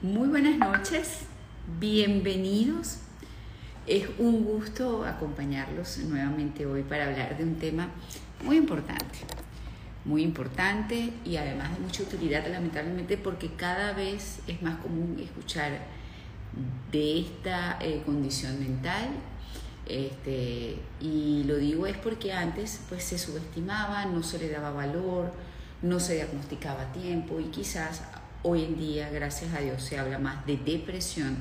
Muy buenas noches, bienvenidos. Es un gusto acompañarlos nuevamente hoy para hablar de un tema muy importante, muy importante y además de mucha utilidad lamentablemente porque cada vez es más común escuchar de esta eh, condición mental este, y lo digo es porque antes pues se subestimaba, no se le daba valor, no se diagnosticaba a tiempo y quizás hoy en día, gracias a Dios, se habla más de depresión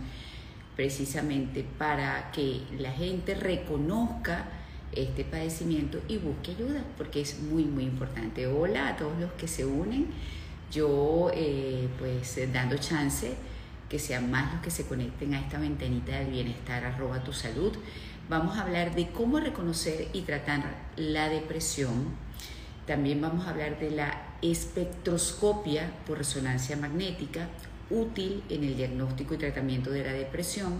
precisamente para que la gente reconozca este padecimiento y busque ayuda, porque es muy, muy importante. Hola a todos los que se unen, yo eh, pues dando chance que sean más los que se conecten a esta ventanita del bienestar arroba tu salud Vamos a hablar de cómo reconocer y tratar la depresión. También vamos a hablar de la espectroscopia por resonancia magnética, útil en el diagnóstico y tratamiento de la depresión,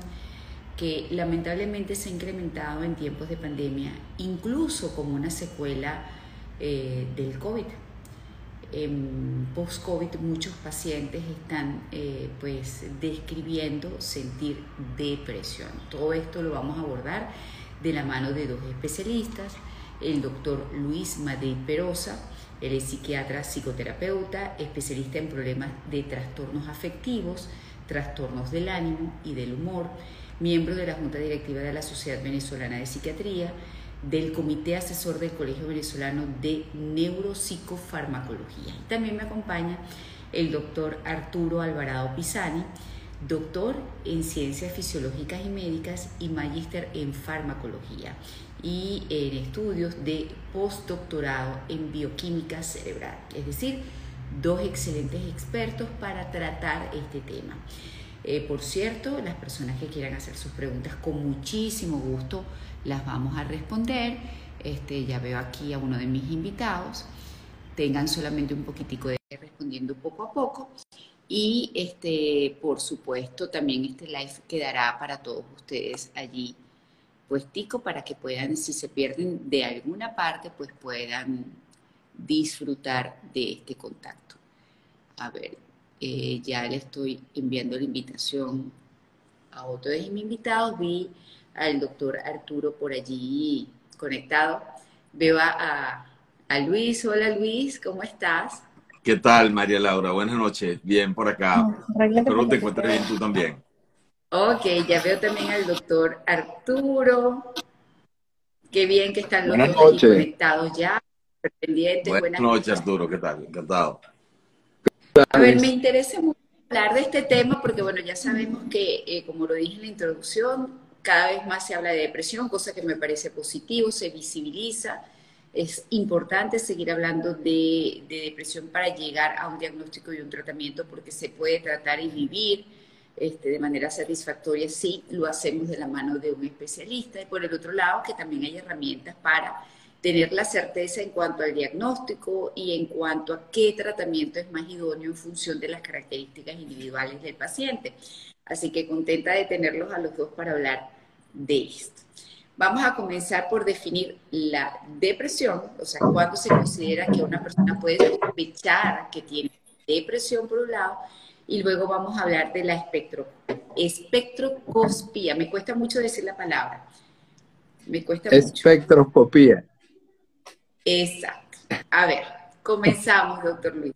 que lamentablemente se ha incrementado en tiempos de pandemia, incluso como una secuela eh, del COVID en post-COVID muchos pacientes están eh, pues describiendo sentir depresión. Todo esto lo vamos a abordar de la mano de dos especialistas, el doctor Luis Madrid Perosa, él es psiquiatra, psicoterapeuta, especialista en problemas de trastornos afectivos, trastornos del ánimo y del humor, miembro de la Junta Directiva de la Sociedad Venezolana de Psiquiatría, del Comité Asesor del Colegio Venezolano de Neuropsicofarmacología. Y también me acompaña el doctor Arturo Alvarado Pisani, doctor en Ciencias Fisiológicas y Médicas y magíster en Farmacología y en estudios de postdoctorado en Bioquímica Cerebral. Es decir, dos excelentes expertos para tratar este tema. Eh, por cierto, las personas que quieran hacer sus preguntas con muchísimo gusto las vamos a responder. Este, ya veo aquí a uno de mis invitados. Tengan solamente un poquitico de respondiendo poco a poco. Y este, por supuesto, también este live quedará para todos ustedes allí puestico para que puedan, si se pierden de alguna parte, pues puedan disfrutar de este contacto. A ver, eh, ya le estoy enviando la invitación a otro de mis invitados. Vi al doctor Arturo por allí conectado. Veo a, Luis. Hola Luis, ¿cómo estás? ¿Qué tal, María Laura? Buenas noches. Bien por acá. Espero te encuentres bien tú también. Ok, ya veo también al doctor Arturo. Qué bien que están los dos conectados ya. Buenas, noches, Arturo. ¿Qué tal? Encantado. A ver, me interesa mucho hablar de este tema porque, bueno, ya sabemos que, eh, como lo dije en la introducción, cada vez más se habla de depresión, cosa que me parece positivo, se visibiliza. Es importante seguir hablando de, depresión para llegar a un diagnóstico y un tratamiento porque se puede tratar y vivir este, de manera satisfactoria si lo hacemos de la mano de un especialista. Y por el otro lado, que también hay herramientas para tener la certeza en cuanto al diagnóstico y en cuanto a qué tratamiento es más idóneo en función de las características individuales del paciente. Así que contenta de tenerlos a los dos para hablar de esto. Vamos a comenzar por definir la depresión, o sea, cuando se considera que una persona puede sospechar que tiene depresión por un lado, y luego vamos a hablar de la espectro, espectroscopía. Me cuesta mucho decir la palabra. Me cuesta mucho. Espectroscopía. Exacto. A ver, comenzamos, doctor Luis.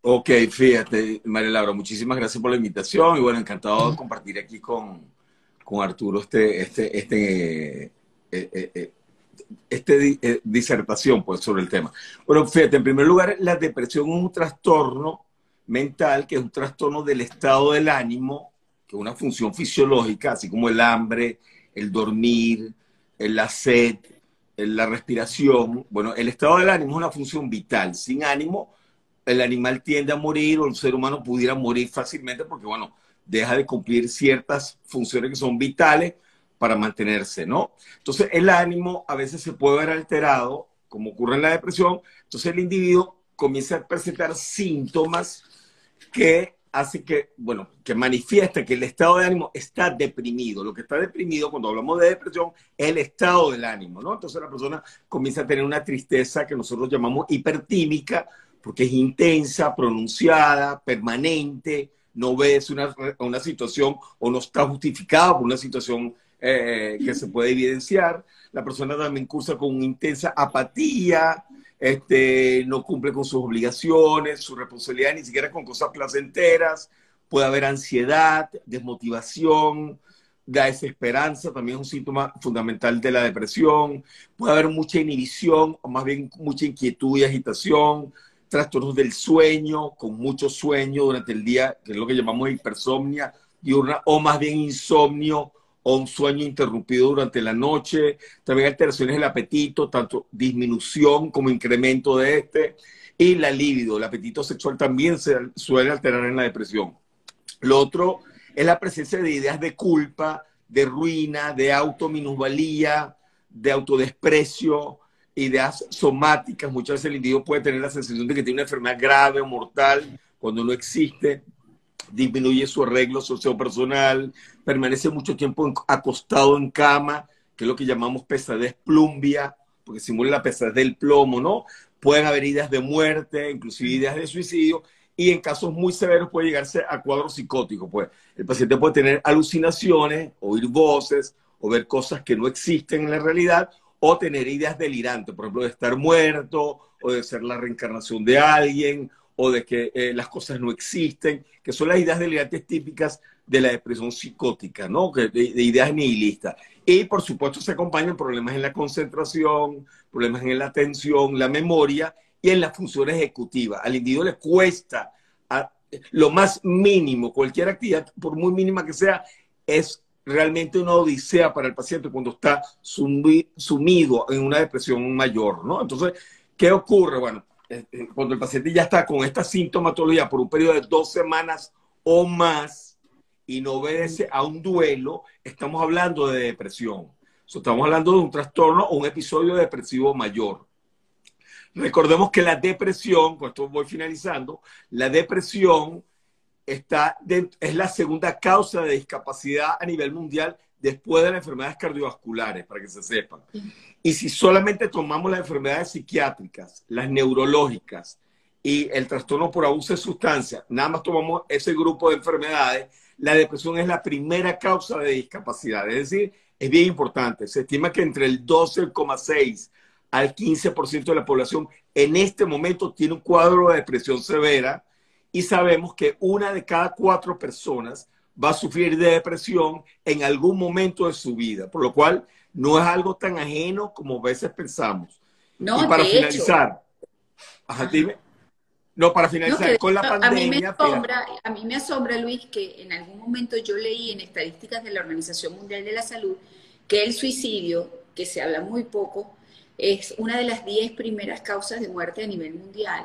Ok, fíjate, María Laura, muchísimas gracias por la invitación y bueno, encantado de compartir aquí con, con Arturo este, este, este, eh, eh, eh, este disertación pues, sobre el tema. Bueno, fíjate, en primer lugar, la depresión es un trastorno mental, que es un trastorno del estado del ánimo, que es una función fisiológica, así como el hambre, el dormir, la sed, la respiración. Bueno, el estado del ánimo es una función vital. Sin ánimo, el animal tiende a morir o el ser humano pudiera morir fácilmente porque, bueno, deja de cumplir ciertas funciones que son vitales para mantenerse, ¿no? Entonces el ánimo a veces se puede ver alterado, como ocurre en la depresión, entonces el individuo comienza a presentar síntomas que hace que, bueno, que manifiesta que el estado de ánimo está deprimido. Lo que está deprimido cuando hablamos de depresión es el estado del ánimo, ¿no? Entonces la persona comienza a tener una tristeza que nosotros llamamos hipertímica, porque es intensa, pronunciada, permanente, no obedece una, una situación o no está justificada por una situación eh, que se puede evidenciar. La persona también cursa con intensa apatía, este, no cumple con sus obligaciones, su responsabilidad, ni siquiera con cosas placenteras. Puede haber ansiedad, desmotivación, la desesperanza, también es un síntoma fundamental de la depresión. Puede haber mucha inhibición, o más bien mucha inquietud y agitación, trastornos del sueño, con mucho sueño durante el día, que es lo que llamamos hipersomnia diurna, o más bien insomnio o un sueño interrumpido durante la noche, también alteraciones del apetito, tanto disminución como incremento de este, y la libido, el apetito sexual también se suele alterar en la depresión. Lo otro es la presencia de ideas de culpa, de ruina, de autominusvalía, de autodesprecio, ideas somáticas. Muchas veces el individuo puede tener la sensación de que tiene una enfermedad grave o mortal cuando no existe disminuye su arreglo sociopersonal, permanece mucho tiempo acostado en cama, que es lo que llamamos pesadez plumbia, porque simula la pesadez del plomo, ¿no? Pueden haber ideas de muerte, inclusive ideas de suicidio, y en casos muy severos puede llegarse a cuadros psicóticos. Pues el paciente puede tener alucinaciones, oír voces, o ver cosas que no existen en la realidad, o tener ideas delirantes, por ejemplo, de estar muerto, o de ser la reencarnación de alguien, o de que eh, las cosas no existen, que son las ideas delirantes típicas de la depresión psicótica, ¿no? de, ideas nihilistas. Y por supuesto se acompañan problemas en la concentración, problemas en la atención, la memoria y en la función ejecutiva. Al individuo le cuesta lo más mínimo, cualquier actividad, por muy mínima que sea, es realmente una odisea para el paciente cuando está sumido en una depresión mayor, ¿no? Entonces, ¿qué ocurre? Bueno, eh, eh, cuando el paciente ya está con esta sintomatología por un periodo de dos semanas o más y no obedece a un duelo, estamos hablando de depresión. estamos hablando de un trastorno o un episodio depresivo mayor. Recordemos que la depresión, con esto voy finalizando, la depresión está es la segunda causa de discapacidad a nivel mundial después de las enfermedades cardiovasculares, para que se sepan. Y si solamente tomamos las enfermedades psiquiátricas, las neurológicas y el trastorno por abuso de sustancias, nada más tomamos ese grupo de enfermedades, la depresión es la primera causa de discapacidad. Es decir, es bien importante. Se estima que entre el 12,6 al 15% de la población en este momento tiene un cuadro de depresión severa y sabemos que una de cada cuatro personas va a sufrir de depresión en algún momento de su vida, por lo cual no es algo tan ajeno como a veces pensamos. No, y para finalizar, dime. No, para finalizar, con la pandemia. A mí, me asombra, a mí me asombra, Luis, que en algún momento yo leí en estadísticas de la Organización Mundial de la Salud que el suicidio, que se habla muy poco, es una de las 10 primeras causas de muerte a nivel mundial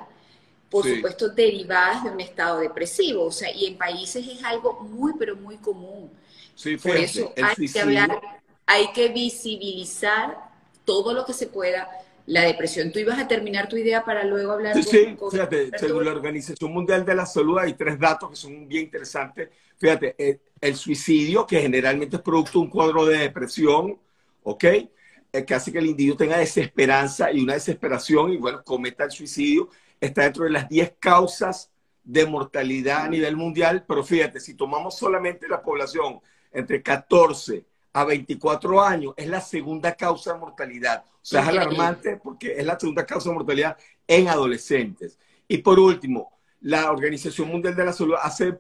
por supuesto, derivadas de un estado depresivo. O sea, y en países es algo muy, pero muy común. Sí, por eso hay que hablar, hay que visibilizar todo lo que se pueda. La depresión. Tú ibas a terminar tu idea para luego hablar. Sí, sí, fíjate, según la Organización Mundial de la Salud hay tres datos que son bien interesantes. Fíjate, el, eh, el suicidio, que generalmente es producto de un cuadro de depresión, ¿ok? Eh, que hace que el individuo tenga desesperanza y una desesperación y, bueno, cometa el suicidio está dentro de las 10 causas de mortalidad a nivel mundial, pero fíjate, si tomamos solamente la población entre 14 a 24 años, es la segunda causa de mortalidad. O sea, es alarmante porque es la segunda causa de mortalidad en adolescentes. Y por último, la Organización Mundial de la Salud hace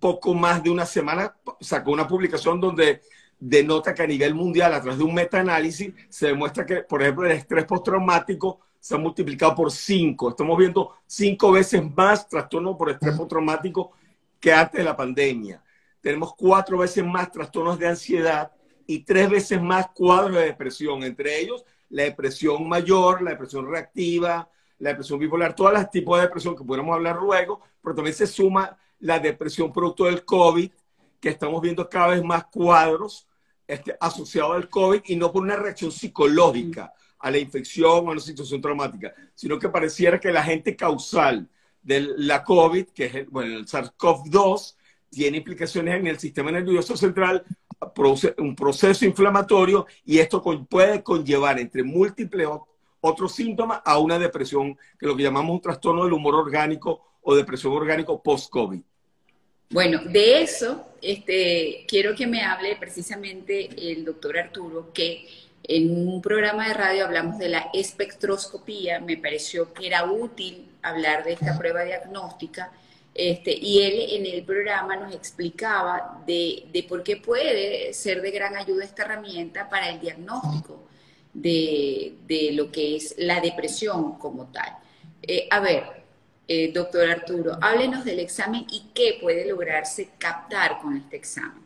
poco más de una semana sacó una publicación donde denota que a nivel mundial, a través de un metaanálisis, se demuestra que, por ejemplo, el estrés postraumático se ha multiplicado por cinco. Estamos viendo cinco veces más trastornos por estrés postraumático que antes de la pandemia. Tenemos cuatro veces más trastornos de ansiedad y tres veces más cuadros de depresión, entre ellos la depresión mayor, la depresión reactiva, la depresión bipolar, todos los tipos de depresión que podemos hablar luego, pero también se suma la depresión producto del COVID, que estamos viendo cada vez más cuadros este, asociados al COVID y no por una reacción psicológica a la infección o a una situación traumática, sino que pareciera que el agente causal de la COVID, que es el, bueno, el SARS-CoV-2, tiene implicaciones en el sistema nervioso central, produce un proceso inflamatorio y esto puede conllevar entre múltiples otros síntomas a una depresión, que es lo que llamamos un trastorno del humor orgánico o depresión orgánico post-COVID. Bueno, de eso este, quiero que me hable precisamente el doctor Arturo, que en un programa de radio hablamos de la espectroscopía, me pareció que era útil hablar de esta prueba diagnóstica, este, y él en el programa nos explicaba de, por qué puede ser de gran ayuda esta herramienta para el diagnóstico de, lo que es la depresión como tal. Eh, a ver, eh, doctor Arturo, háblenos del examen y qué puede lograrse captar con este examen.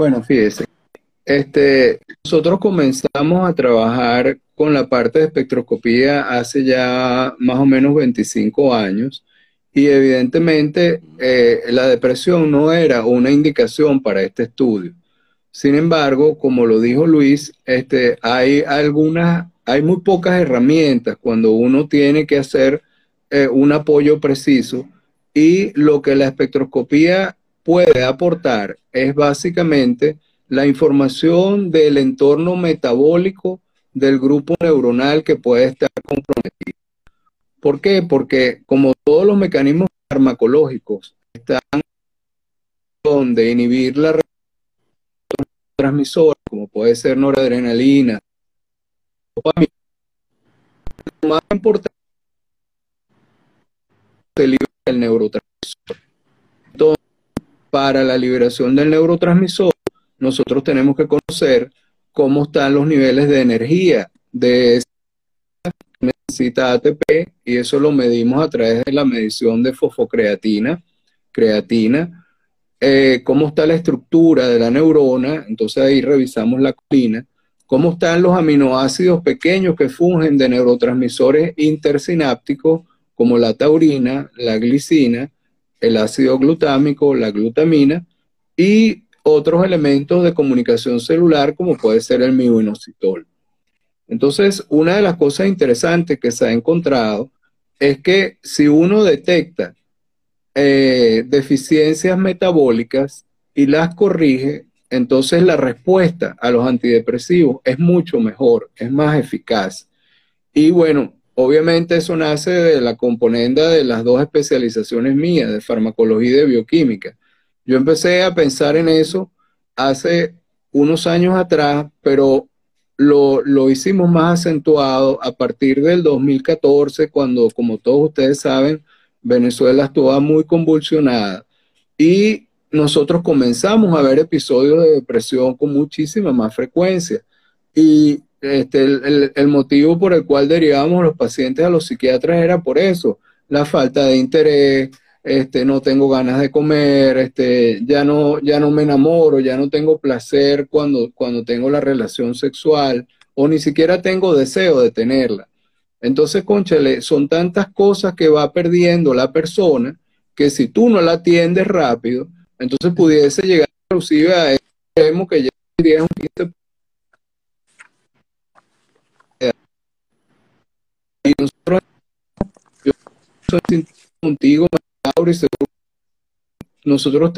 Bueno, fíjese, este, nosotros comenzamos a trabajar con la parte de espectroscopía hace ya más o menos 25 años y evidentemente eh, la depresión no era una indicación para este estudio. Sin embargo, como lo dijo Luis, este, hay algunas, hay muy pocas herramientas cuando uno tiene que hacer eh, un apoyo preciso y lo que la espectroscopía puede aportar es básicamente la información del entorno metabólico del grupo neuronal que puede estar comprometido. ¿Por qué? Porque como todos los mecanismos farmacológicos están donde inhibir la transmisora, como puede ser noradrenalina, lo más importante es el neurotransmisor. Para la liberación del neurotransmisor, nosotros tenemos que conocer cómo están los niveles de energía de que necesita ATP y eso lo medimos a través de la medición de fosfocreatina, creatina, eh, cómo está la estructura de la neurona, entonces ahí revisamos la colina, cómo están los aminoácidos pequeños que fungen de neurotransmisores intersinápticos como la taurina, la glicina, el ácido glutámico, la glutamina y otros elementos de comunicación celular como puede ser el mioinositol. Entonces, una de las cosas interesantes que se ha encontrado es que si uno detecta eh, deficiencias metabólicas y las corrige, entonces la respuesta a los antidepresivos es mucho mejor, es más eficaz. Y bueno, obviamente eso nace de la componenda de las dos especializaciones mías, de farmacología y de bioquímica. Yo empecé a pensar en eso hace unos años atrás, pero lo, hicimos más acentuado a partir del 2014, cuando, como todos ustedes saben, Venezuela estuvo muy convulsionada y nosotros comenzamos a ver episodios de depresión con muchísima más frecuencia. Y este, el, el, motivo por el cual derivamos los pacientes a los psiquiatras era por eso, la falta de interés, este, no tengo ganas de comer, este, ya no, ya no me enamoro, ya no tengo placer cuando, cuando tengo la relación sexual, o ni siquiera tengo deseo de tenerla. Entonces, conchale, son tantas cosas que va perdiendo la persona que si tú no la atiendes rápido, entonces pudiese llegar inclusive a extremo que ya un 15 y nosotros yo contigo nosotros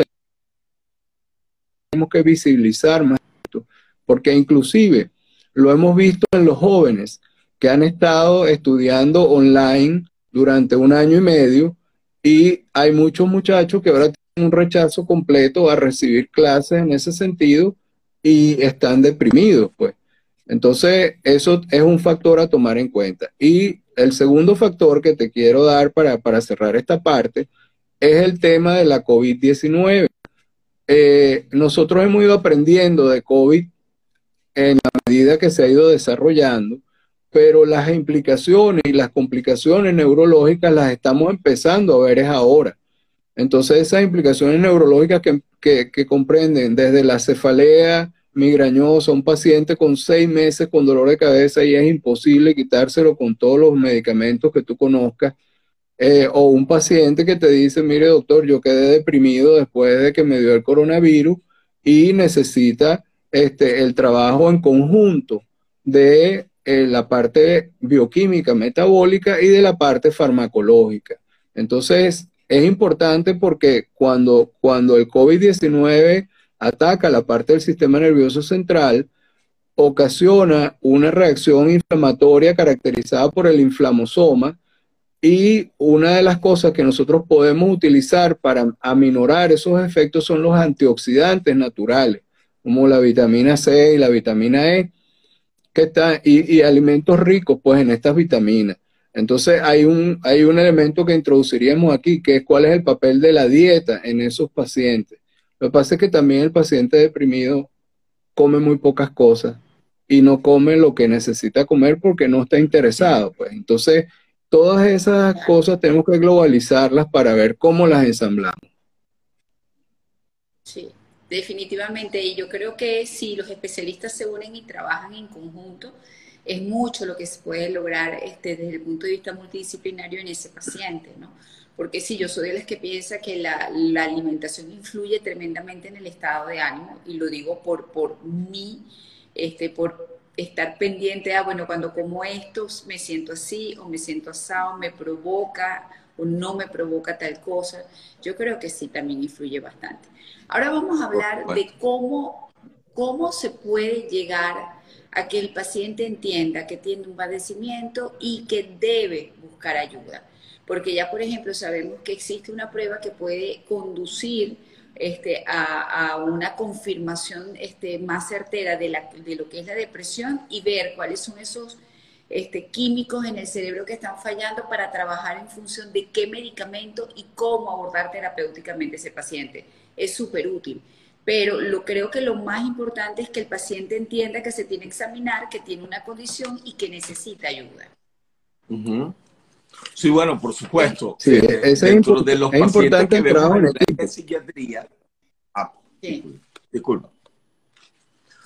tenemos que visibilizar más esto, porque inclusive lo hemos visto en los jóvenes que han estado estudiando online durante un año y medio y hay muchos muchachos que ahora tienen un rechazo completo a recibir clases en ese sentido y están deprimidos, pues. Entonces, eso es un factor a tomar en cuenta. Y el segundo factor que te quiero dar para, para cerrar esta parte es el tema de la COVID-19. Eh, nosotros hemos ido aprendiendo de COVID en la medida que se ha ido desarrollando, pero las implicaciones y las complicaciones neurológicas las estamos empezando a ver ahora. Entonces esas implicaciones neurológicas que, que comprenden desde la cefalea migrañosa, un paciente con seis meses con dolor de cabeza y es imposible quitárselo con todos los medicamentos que tú conozcas, eh, o un paciente que te dice, mire doctor, yo quedé deprimido después de que me dio el coronavirus y necesita este, el trabajo en conjunto de eh, la parte bioquímica, metabólica y de la parte farmacológica. Entonces, es importante porque cuando, cuando el COVID-19 ataca la parte del sistema nervioso central, ocasiona una reacción inflamatoria caracterizada por el inflamosoma, Y una de las cosas que nosotros podemos utilizar para aminorar esos efectos son los antioxidantes naturales, como la vitamina C y la vitamina E, que y alimentos ricos pues en estas vitaminas. Entonces hay un, hay un elemento que introduciríamos aquí, que es cuál es el papel de la dieta en esos pacientes. Lo que pasa es que también el paciente deprimido come muy pocas cosas y no come lo que necesita comer porque no está interesado. Pues. Entonces, todas esas cosas tenemos que globalizarlas para ver cómo las ensamblamos. Sí, definitivamente. Y yo creo que si los especialistas se unen y trabajan en conjunto, es mucho lo que se puede lograr este, desde el punto de vista multidisciplinario en ese paciente, ¿no? Porque si yo soy de las que piensa que la, alimentación influye tremendamente en el estado de ánimo, y lo digo por, por mí, este, por estar pendiente a, bueno, cuando como esto me siento así, o me siento asado, me provoca o no me provoca tal cosa, yo creo que sí también influye bastante. Ahora vamos a hablar de cómo, cómo se puede llegar a que el paciente entienda que tiene un padecimiento y que debe buscar ayuda. Porque ya, por ejemplo, sabemos que existe una prueba que puede conducir este, a, una confirmación este, más certera de, lo que es la depresión y ver cuáles son esos este, químicos en el cerebro que están fallando para trabajar en función de qué medicamento y cómo abordar terapéuticamente ese paciente. Es súper útil pero lo creo que lo más importante es que el paciente entienda que se tiene que examinar, que tiene una condición y que necesita ayuda. Sí, bueno, por supuesto. Sí, eh, es dentro de los importante que vemos en la psiquiatría. Ah, disculpa.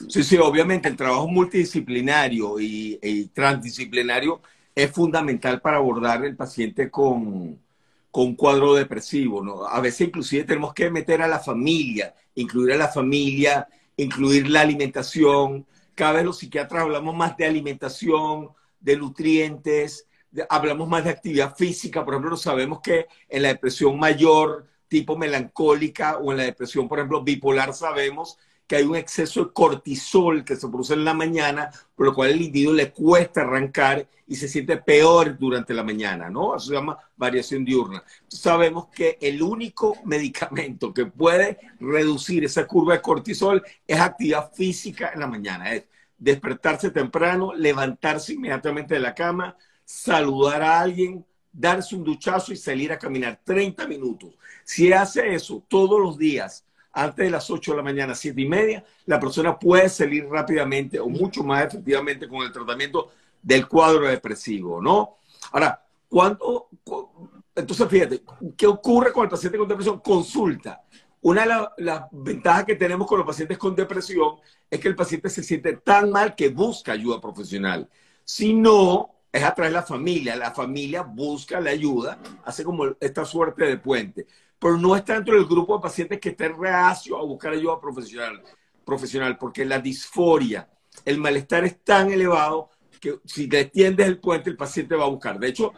Sí, sí, obviamente el trabajo multidisciplinario y, y transdisciplinario es fundamental para abordar el paciente con, con un cuadro depresivo, ¿no? A veces inclusive tenemos que meter a la familia, incluir a la familia, incluir la alimentación. Cada vez los psiquiatras hablamos más de alimentación, de nutrientes, hablamos más de actividad física. Por ejemplo, sabemos que en la depresión mayor, tipo melancólica, o en la depresión, por ejemplo, bipolar, sabemos que hay un exceso de cortisol que se produce en la mañana, por lo cual al individuo le cuesta arrancar y se siente peor durante la mañana, ¿no? Eso se llama variación diurna. Sabemos que el único medicamento que puede reducir esa curva de cortisol es actividad física en la mañana, es despertarse temprano, levantarse inmediatamente de la cama, saludar a alguien, darse un duchazo y salir a caminar 30 minutos. Si hace eso todos los días, antes de las 8 de la mañana, 7 y media, la persona puede salir rápidamente o mucho más efectivamente con el tratamiento del cuadro depresivo, ¿no? Ahora, ¿cuánto? Entonces, fíjate, ¿qué ocurre con el paciente con depresión? Consulta. Una de las ventajas que tenemos con los pacientes con depresión es que el paciente se siente tan mal que busca ayuda profesional. Si no, es a través de la familia. La familia busca la ayuda, hace como esta suerte de puente pero no está dentro del grupo de pacientes que estén reacio a buscar ayuda profesional, profesional, porque la disforia, el malestar es tan elevado que si extiendes el puente, el paciente va a buscar. De hecho,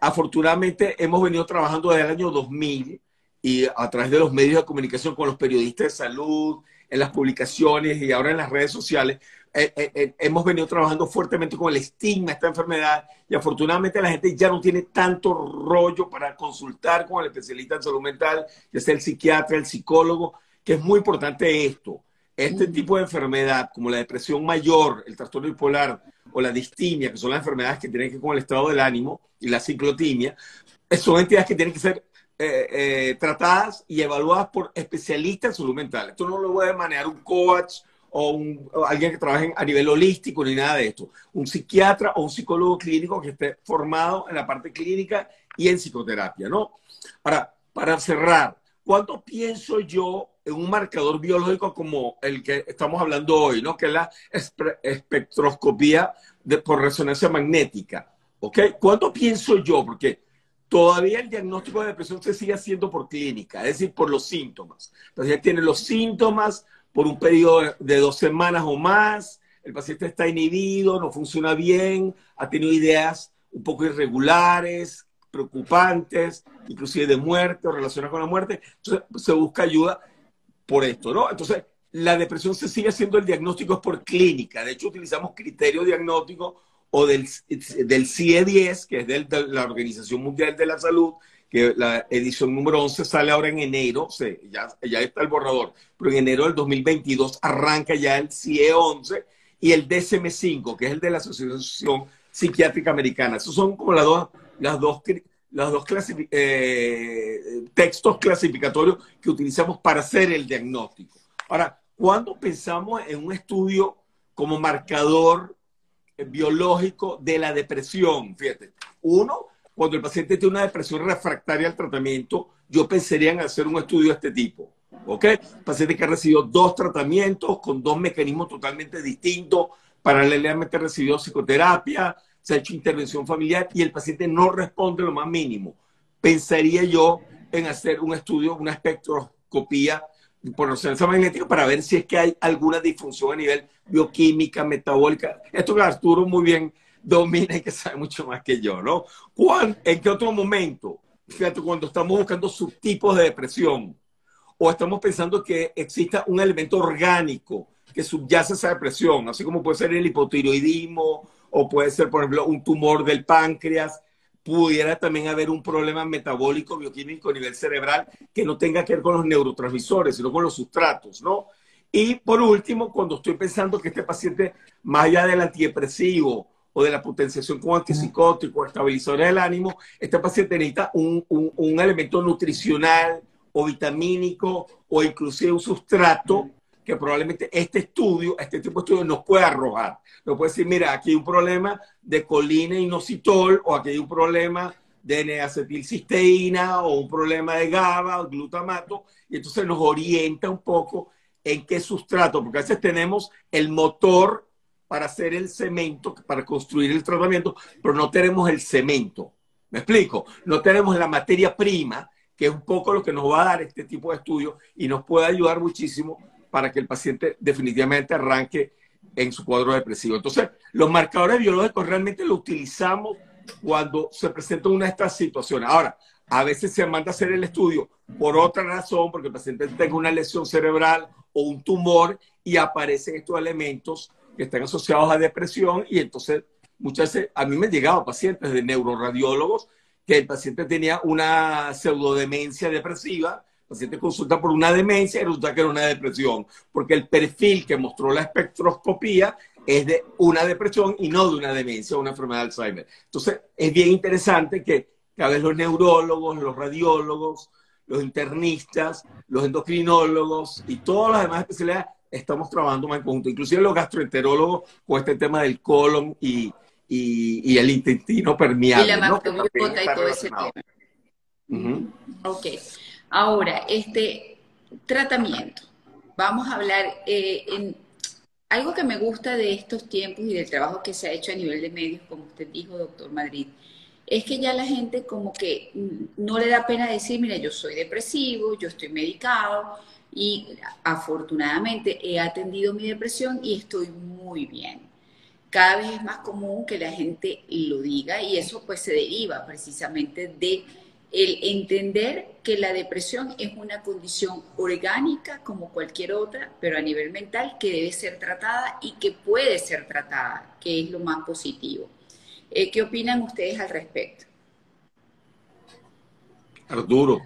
afortunadamente hemos venido trabajando desde el año 2000 y a través de los medios de comunicación con los periodistas de salud, en las publicaciones y ahora en las redes sociales, eh, eh, eh, hemos venido trabajando fuertemente con el estigma de esta enfermedad y afortunadamente la gente ya no tiene tanto rollo para consultar con el especialista en salud mental, ya sea el psiquiatra, el psicólogo, que es muy importante esto. Este tipo de enfermedad, como la depresión mayor, el trastorno bipolar o la distimia, que son las enfermedades que tienen que ver con el estado del ánimo, y la ciclotimia, son entidades que tienen que ser tratadas y evaluadas por especialistas en salud mental. Esto no lo puede manejar un coach o, un, alguien que trabaje a nivel holístico ni nada de esto. Un psiquiatra o un psicólogo clínico que esté formado en la parte clínica y en psicoterapia, ¿no? Ahora, para cerrar, ¿cuánto pienso yo en un marcador biológico como el que estamos hablando hoy, ¿no? Que es la espectroscopía de, por resonancia magnética, ¿ok? ¿Cuánto pienso yo? Porque todavía el diagnóstico de depresión se sigue haciendo por clínica, es decir, por los síntomas. Entonces ya tiene los síntomas, por un periodo de dos semanas o más, el paciente está inhibido, no funciona bien, ha tenido ideas un poco irregulares, preocupantes, inclusive de muerte o relacionadas con la muerte, entonces se busca ayuda por esto, ¿no? Entonces, la depresión se sigue haciendo el diagnóstico por clínica, de hecho utilizamos criterios diagnósticos o del, del CIE-10, que es de la Organización Mundial de la Salud, que la edición número 11 sale ahora en enero, ya, ya está el borrador, pero en enero del 2022 arranca ya el CIE 11 y el DSM-5, que es el de la Asociación Psiquiátrica Americana. Esos son como las dos, las dos, las dos eh, textos clasificatorios que utilizamos para hacer el diagnóstico. Ahora, ¿cuándo pensamos en un estudio como marcador biológico de la depresión? Fíjate, uno, cuando el paciente tiene una depresión refractaria al tratamiento, yo pensaría en hacer un estudio de este tipo. ¿Ok? Paciente que ha recibido dos tratamientos con dos mecanismos totalmente distintos, paralelamente ha recibido psicoterapia, se ha hecho intervención familiar y el paciente no responde lo más mínimo. Pensaría yo en hacer un estudio, una espectroscopía por resonancia magnética para ver si es que hay alguna disfunción a nivel bioquímica, metabólica. Esto que Arturo muy bien domina y que sabe mucho más que yo, ¿no? ¿En qué otro momento? Fíjate, cuando estamos buscando subtipos de depresión o estamos pensando que exista un elemento orgánico que subyace esa depresión, así como puede ser el hipotiroidismo o puede ser, por ejemplo, un tumor del páncreas, pudiera también haber un problema metabólico, bioquímico a nivel cerebral que no tenga que ver con los neurotransmisores, sino con los sustratos, ¿no? Y por último, cuando estoy pensando que este paciente, más allá del antidepresivo o de la potenciación con antipsicótico, estabilizador del ánimo, este paciente necesita un, un, un elemento nutricional o vitamínico o inclusive un sustrato que probablemente este estudio, este tipo de estudio nos puede arrojar. Nos puede decir, mira, aquí hay un problema de colina inositol o aquí hay un problema de N-acetilcisteína o un problema de GABA o glutamato y entonces nos orienta un poco en qué sustrato, porque a veces tenemos el motor para hacer el cemento, para construir el tratamiento, pero no tenemos el cemento. ¿Me explico? No tenemos la materia prima, que es un poco lo que nos va a dar este tipo de estudio y nos puede ayudar muchísimo para que el paciente definitivamente arranque en su cuadro depresivo. Entonces, los marcadores biológicos realmente los utilizamos cuando se presenta una de estas situaciones. Ahora, a veces se manda a hacer el estudio por otra razón, porque el paciente tenga una lesión cerebral o un tumor y aparecen estos elementos que están asociados a depresión y entonces muchas veces a mí me han llegado pacientes de neuroradiólogos que el paciente tenía una pseudodemencia depresiva paciente consulta por una demencia y resulta que era una depresión, porque el perfil que mostró la espectroscopía es de una depresión y no de una demencia o una enfermedad de Alzheimer. Entonces, es bien interesante que cada vez los neurólogos, los radiólogos, los internistas, los endocrinólogos y todas las demás especialidades estamos trabajando más en conjunto, inclusive los gastroenterólogos con este tema del colon y, y, el intestino permeable. Y la ¿no? y todo ese tema. Ok. Ahora, este tratamiento. Vamos a hablar eh, en algo que me gusta de estos tiempos y del trabajo que se ha hecho a nivel de medios, como usted dijo, doctor Madrid, es que ya la gente como que no le da pena decir, mira, yo soy depresivo, yo estoy medicado y afortunadamente he atendido mi depresión y estoy muy bien. Cada vez es más común que la gente lo diga y eso pues se deriva precisamente de el entender que la depresión es una condición orgánica como cualquier otra, pero a nivel mental que debe ser tratada y que puede ser tratada, que es lo más positivo. Eh, ¿Qué opinan ustedes al respecto? Arturo.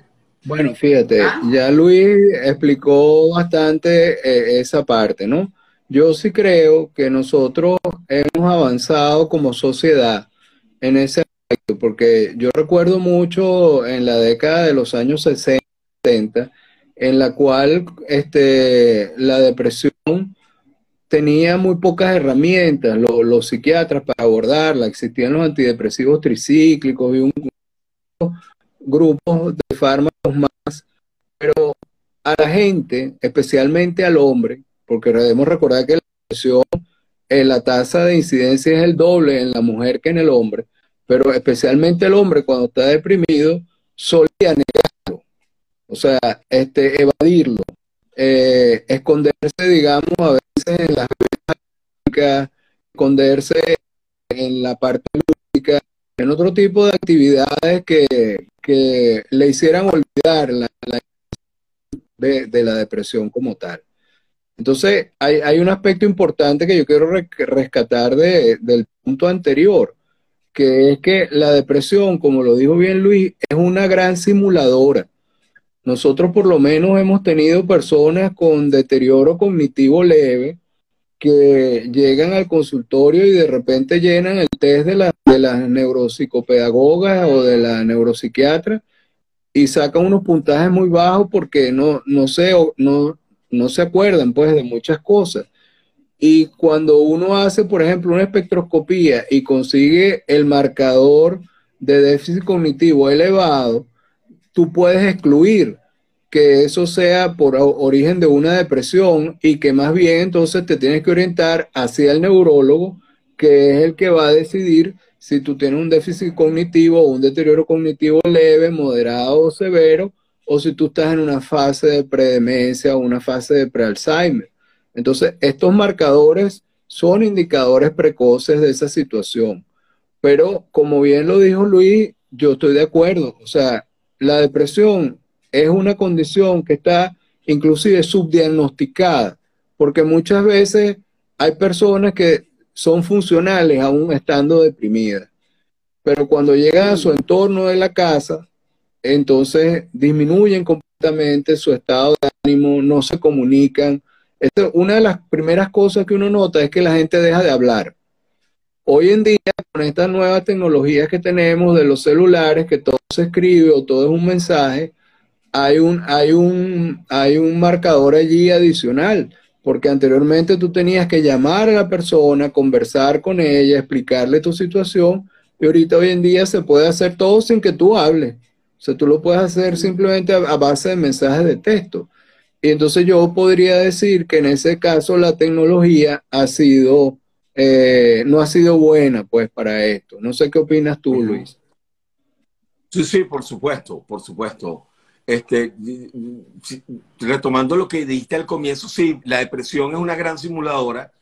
Bueno, fíjate, ¿Ah? ya Luis explicó bastante eh, esa parte, ¿no? Yo sí creo que nosotros hemos avanzado como sociedad en ese porque yo recuerdo mucho en la década de los años 60, en la cual este, la depresión tenía muy pocas herramientas, los psiquiatras para abordarla, existían los antidepresivos tricíclicos y un grupo de fármacos más, pero a la gente, especialmente al hombre, porque debemos recordar que la depresión, en la tasa de incidencia es el doble en la mujer que en el hombre, pero especialmente el hombre cuando está deprimido solía negarlo, o sea, este, evadirlo, eh, esconderse, digamos, a veces en las bebidas esconderse en la parte lúdica, en otro tipo de actividades que, le hicieran olvidar la, de, la depresión como tal. Entonces, hay, un aspecto importante que yo quiero rescatar del punto anterior, que es que la depresión, como lo dijo bien Luis, es una gran simuladora. Nosotros por lo menos hemos tenido personas con deterioro cognitivo leve que llegan al consultorio y de repente llenan el test de, la, de las neuropsicopedagogas o de la neuropsiquiatra y sacan unos puntajes muy bajos porque no, no, se, no, no se acuerdan pues de muchas cosas. Y cuando uno hace, por ejemplo, una espectroscopía y consigue el marcador de déficit cognitivo elevado, tú puedes excluir que eso sea por origen de una depresión y que más bien entonces te tienes que orientar hacia el neurólogo, que es el que va a decidir si tú tienes un déficit cognitivo o un deterioro cognitivo leve, moderado o severo, o si tú estás en una fase de predemencia o una fase de pre-Alzheimer. Entonces, estos marcadores son indicadores precoces de esa situación. Pero, como bien lo dijo Luis, yo estoy de acuerdo. O sea, la depresión es una condición que está inclusive subdiagnosticada, porque muchas veces hay personas que son funcionales aún estando deprimidas, pero cuando llegan a su entorno de la casa, entonces disminuyen completamente su estado de ánimo, no se comunican. Una de las primeras cosas que uno nota es que la gente deja de hablar. Hoy en día, con estas nuevas tecnologías que tenemos de los celulares, que todo se escribe o todo es un mensaje, hay un, hay un, hay un marcador allí adicional, porque anteriormente tú tenías que llamar a la persona, conversar con ella, explicarle tu situación, y ahorita hoy en día se puede hacer todo sin que tú hables. O sea, tú lo puedes hacer simplemente a, base de mensajes de texto. Y entonces yo podría decir que en ese caso la tecnología ha sido, eh, no ha sido buena pues para esto. No sé qué opinas tú, Luis. Sí, sí, por supuesto, por supuesto. Este, retomando lo que dijiste al comienzo, sí, la depresión es una gran simuladora.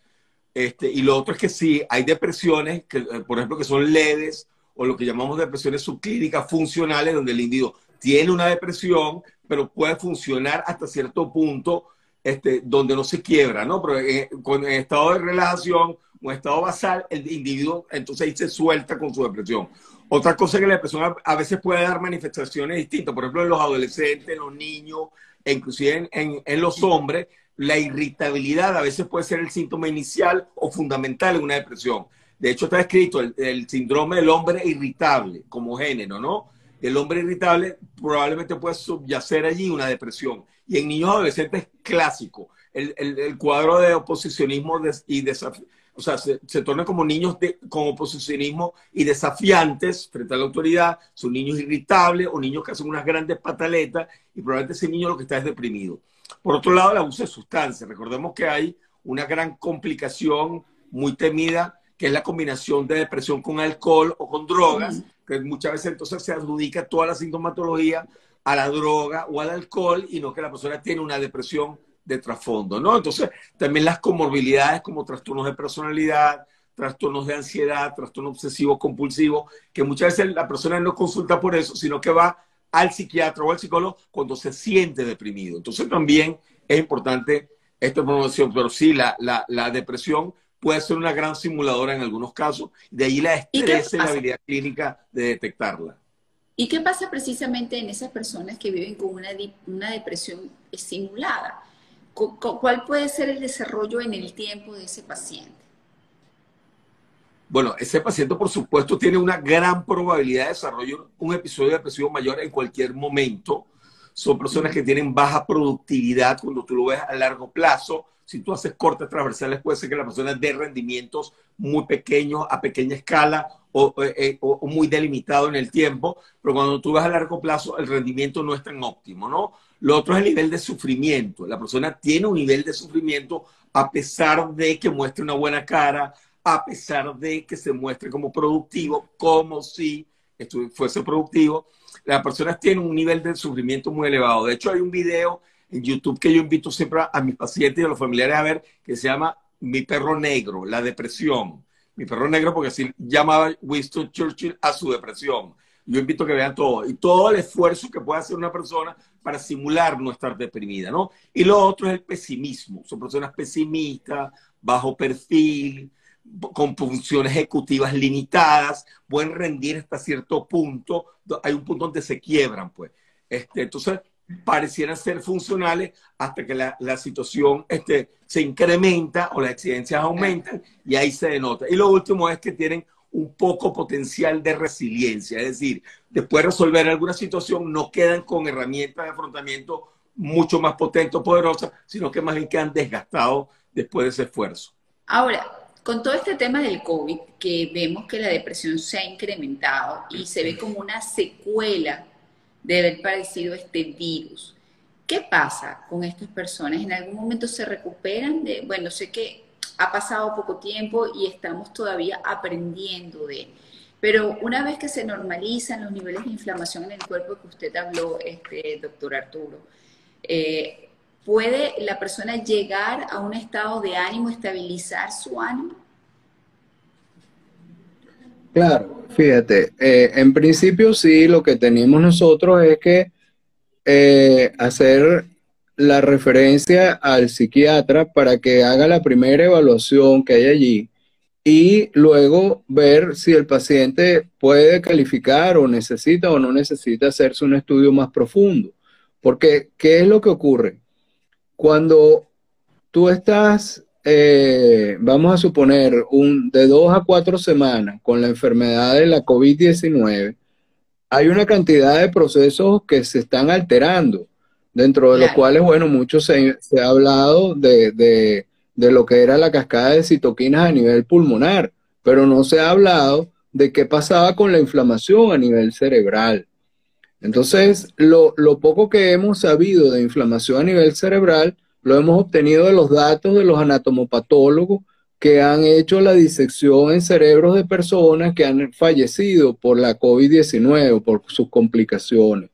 Este, y lo otro es que sí, hay depresiones, que, eh, por ejemplo, que son leves o lo que llamamos depresiones subclínicas funcionales, donde el individuo tiene una depresión, pero puede funcionar hasta cierto punto este, donde no se quiebra, ¿no? Pero en, con, estado de relajación o estado basal, el individuo entonces ahí se suelta con su depresión. Otra cosa es que la depresión a, veces puede dar manifestaciones distintas, por ejemplo, en los adolescentes, en los niños, e inclusive en, en los hombres, la irritabilidad a veces puede ser el síntoma inicial o fundamental en una depresión. De hecho, está escrito el, síndrome del hombre irritable como género, ¿no? El hombre irritable probablemente puede subyacer allí una depresión. Y en niños adolescentes clásico. El, cuadro de oposicionismo y desafío, o sea, se, se tornan como niños de, con oposicionismo y desafiantes frente a la autoridad, son niños irritables o niños que hacen unas grandes pataletas y probablemente ese niño lo que está es deprimido. Por otro lado, el abuso de sustancias. Recordemos que hay una gran complicación muy temida que es la combinación de depresión con alcohol o con drogas, que muchas veces entonces se adjudica toda la sintomatología a la droga o al alcohol y no que la persona tiene una depresión de trasfondo, ¿no? Entonces, también las comorbilidades como trastornos de personalidad, trastornos de ansiedad, trastorno obsesivo compulsivo, que muchas veces la persona no consulta por eso, sino que va al psiquiatra o al psicólogo cuando se siente deprimido. Entonces, también es importante esta información, pero sí, la, la, la depresión puede ser una gran simuladora en algunos casos, de ahí la estrés y la habilidad clínica de detectarla. ¿Y qué pasa precisamente en esas personas que viven con una, una depresión simulada? ¿Cuál puede ser el desarrollo en el tiempo de ese paciente? Bueno, ese paciente, por supuesto, tiene una gran probabilidad de desarrollar un episodio depresivo mayor en cualquier momento. Son personas que tienen baja productividad cuando tú lo ves a largo plazo si tú haces cortes transversales, puede ser que la persona dé rendimientos muy pequeños, a pequeña escala eh, eh, o, muy delimitado en el tiempo, pero cuando tú vas a largo plazo, el rendimiento no es tan óptimo, ¿no? Lo otro es el nivel de sufrimiento. La persona tiene un nivel de sufrimiento a pesar de que muestre una buena cara, a pesar de que se muestre como productivo, como si fuese productivo. Las personas tienen un nivel de sufrimiento muy elevado. De hecho, hay un video en YouTube que yo invito siempre a, mis pacientes y a los familiares a ver, que se llama Mi perro negro, la depresión. Mi perro negro porque así llamaba Winston Churchill a su depresión. Yo invito a que vean todo y todo el esfuerzo que puede hacer una persona para simular no estar deprimida, ¿no? Y lo otro es el pesimismo. Son personas pesimistas, bajo perfil, con funciones ejecutivas limitadas, pueden rendir hasta cierto punto. Hay un punto donde se quiebran, pues. Este, entonces, parecieran ser funcionales hasta que la, la, situación este, se incrementa o las exigencias aumentan y ahí se denota. Y lo último es que tienen un poco potencial de resiliencia, es decir, después de resolver alguna situación no quedan con herramientas de afrontamiento mucho más potentes o poderosas, sino que más bien quedan desgastados después de ese esfuerzo. Ahora, con todo este tema del COVID, que vemos que la depresión se ha incrementado y se ve como una secuela de haber padecido este virus, ¿qué pasa con estas personas? ¿En algún momento se recuperan? De, bueno, sé que ha pasado poco tiempo y estamos todavía aprendiendo de Pero una vez que se normalizan los niveles de inflamación en el cuerpo que usted habló, este, doctor Arturo, eh, ¿puede la persona llegar a un estado de ánimo, estabilizar su ánimo? Claro, fíjate, eh, en principio sí, lo que tenemos nosotros es que eh, hacer la referencia al psiquiatra para que haga la primera evaluación que hay allí y luego ver si el paciente puede calificar o necesita o no necesita hacerse un estudio más profundo. Porque, ¿qué es lo que ocurre? Cuando tú estás, eh, vamos a suponer, un, de dos a cuatro semanas con la enfermedad de la COVID-19, hay una cantidad de procesos que se están alterando dentro de los cuales, bueno, mucho se, ha hablado de, de, lo que era la cascada de citoquinas a nivel pulmonar, pero no se ha hablado de qué pasaba con la inflamación a nivel cerebral. Entonces, lo, lo, poco que hemos sabido de inflamación a nivel cerebral lo hemos obtenido de los datos de los anatomopatólogos que han hecho la disección en cerebros de personas que han fallecido por la COVID-19 o por sus complicaciones.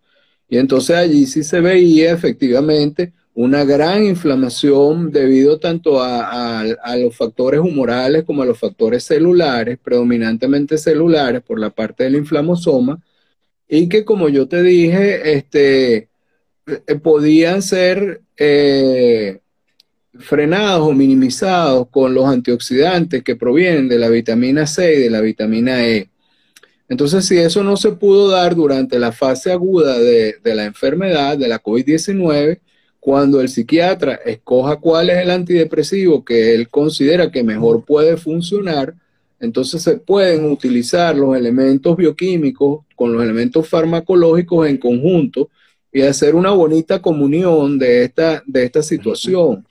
Y entonces allí sí se veía efectivamente una gran inflamación debido tanto a, los factores humorales como a los factores celulares, predominantemente celulares por la parte del inflamosoma, y que como yo te dije, este, podían ser eh, frenados o minimizados con los antioxidantes que provienen de la vitamina C y de la vitamina E. Entonces, si eso no se pudo dar durante la fase aguda de, la enfermedad, de la COVID-19, cuando el psiquiatra escoja cuál es el antidepresivo que él considera que mejor puede funcionar, entonces se pueden utilizar los elementos bioquímicos con los elementos farmacológicos en conjunto y hacer una bonita comunión de esta, de esta situación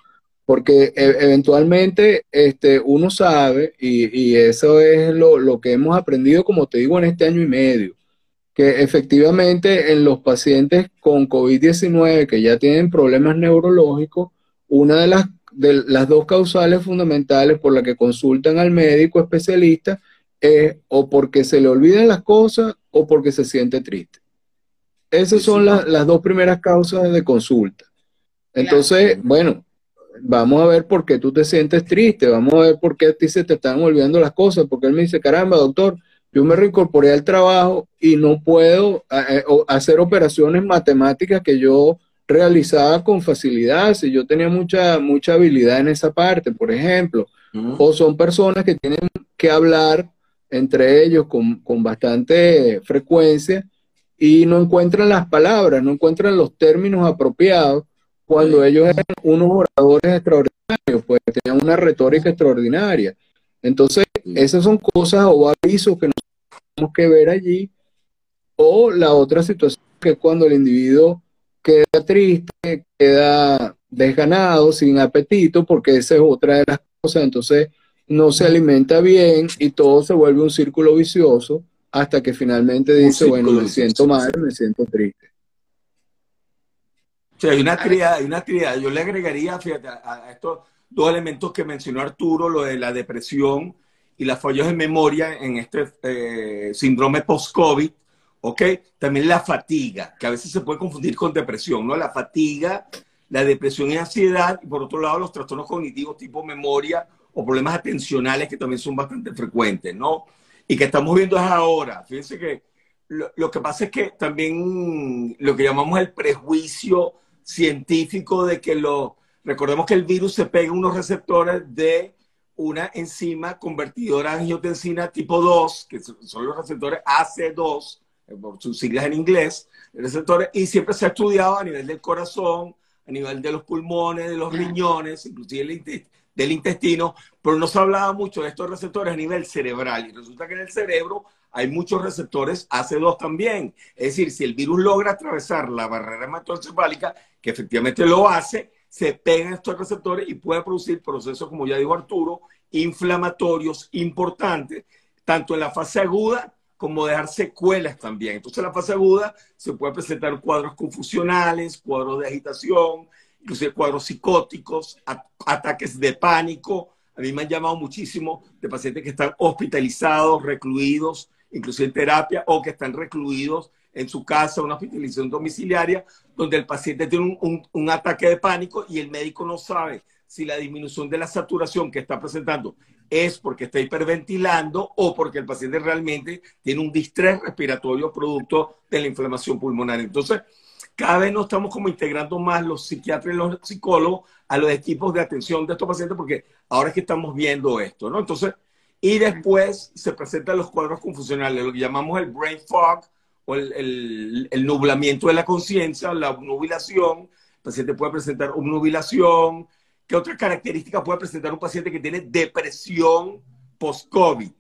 porque e, eventualmente este, uno sabe, y, eso es lo, que hemos aprendido, como te digo, en este año y medio, que efectivamente en los pacientes con COVID-19 que ya tienen problemas neurológicos, una de las, de las dos causales fundamentales por las que consultan al médico especialista es o porque se le olvidan las cosas o porque se siente triste. Esas son las dos primeras causas de consulta. Entonces, bueno, vamos a ver por qué tú te sientes triste, vamos a ver por qué a ti se te están olvidando las cosas, porque él me dice, caramba, doctor, yo me reincorporé al trabajo y no puedo eh, hacer operaciones matemáticas que yo realizaba con facilidad, si yo tenía mucha, mucha habilidad en esa parte, por ejemplo, o son personas que tienen que hablar entre ellos con, con bastante frecuencia y no encuentran las palabras, no encuentran los términos apropiados cuando ellos eran unos oradores extraordinarios, pues tenían una retórica extraordinaria. Entonces, esas son cosas o avisos que nosotros tenemos que ver allí. O la otra situación que es cuando el individuo queda triste, queda desganado, sin apetito, porque esa es otra de las cosas. Entonces, no se alimenta bien y todo se vuelve un círculo vicioso hasta que finalmente dice, bueno, me siento mal, me siento triste. O sea, hay una tríada, hay una tríada. Yo le agregaría, fíjate, a, estos dos elementos que mencionó Arturo, lo de la depresión y las fallas de memoria en este eh, síndrome post-COVID, ¿ok? También la fatiga, que a veces se puede confundir con depresión, ¿no? La fatiga, la depresión y ansiedad, y por otro lado los trastornos cognitivos tipo memoria o problemas atencionales que también son bastante frecuentes, ¿no? Y que estamos viendo ahora. Fíjense que lo, que pasa es que también lo que llamamos el prejuicio científico de que lo, recordemos que el virus se pega en unos receptores de una enzima convertidora de angiotensina tipo 2, que son los receptores AC2, eh, por sus siglas en inglés, receptores, y siempre se ha estudiado a nivel del corazón, a nivel de los pulmones, de los riñones, inclusive del intestino, pero no se hablaba mucho de estos receptores a nivel cerebral, y resulta que en el cerebro hay muchos receptores AC2 también. Es decir, si el virus logra atravesar la barrera hematoencefálica, que efectivamente lo hace, se pegan estos receptores y puede producir procesos, como ya dijo Arturo, inflamatorios importantes, tanto en la fase aguda como dejar secuelas también. Entonces, en la fase aguda se puede presentar cuadros confusionales, cuadros de agitación, inclusive cuadros psicóticos, ataques de pánico. A mí me han llamado muchísimo de pacientes que están hospitalizados, recluidos, inclusive en terapia, o que están recluidos en su casa, una hospitalización domiciliaria, donde el paciente tiene un, ataque de pánico y el médico no sabe si la disminución de la saturación que está presentando es porque está hiperventilando o porque el paciente realmente tiene un distrés respiratorio producto de la inflamación pulmonar. Entonces, cada vez nos estamos como integrando más los psiquiatras y los psicólogos a los equipos de atención de estos pacientes porque ahora es que estamos viendo esto, ¿no? Entonces, y después se presentan los cuadros confusionales, lo que llamamos el brain fog o el, nublamiento de la conciencia, la obnubilación. El paciente puede presentar obnubilación. ¿Qué otra característica puede presentar un paciente que tiene depresión post-COVID?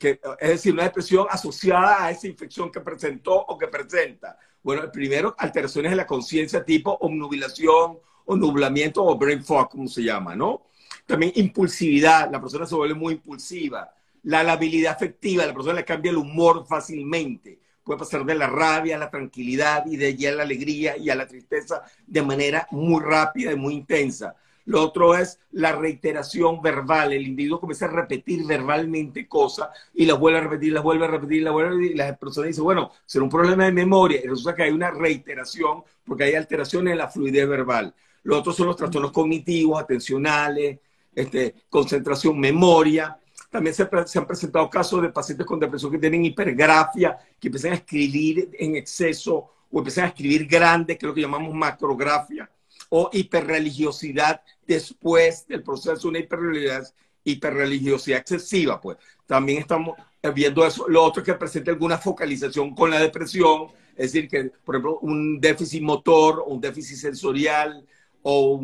Que, es decir, una depresión asociada a esa infección que presentó o que presenta. Bueno, primero, alteraciones de la conciencia tipo obnubilación o o brain fog, como se llama, ¿no? También impulsividad, la persona se vuelve muy impulsiva. La labilidad afectiva, la persona le cambia el humor fácilmente. Puede pasar de la rabia a la tranquilidad y de allí a la alegría y a la tristeza de manera muy rápida y muy intensa. Lo otro es la reiteración verbal. El individuo comienza a repetir verbalmente cosas y las vuelve a repetir, las vuelve a repetir, las vuelve a repetir. Y la persona dice, bueno, será un problema de memoria. Y resulta que hay una reiteración porque hay alteraciones en la fluidez verbal. Lo otro son los trastornos cognitivos, atencionales, este, concentración, memoria. También se, han presentado casos de pacientes con depresión que tienen hipergrafia, que empiezan a escribir en exceso o empiezan a escribir grande, que es lo que llamamos macrografia, o hiperreligiosidad después del proceso, una hiperreligiosidad, hiperreligiosidad excesiva. Pues también estamos viendo eso. Lo otro es que presenta alguna focalización con la depresión, es decir, que, por ejemplo, un déficit motor, un déficit sensorial, o,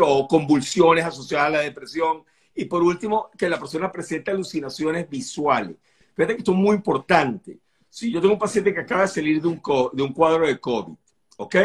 o convulsiones asociadas a la depresión. Y por último, que la persona presente alucinaciones visuales. Fíjate que esto es muy importante. Si yo tengo un paciente que acaba de salir de un, de un cuadro de COVID, ¿ok?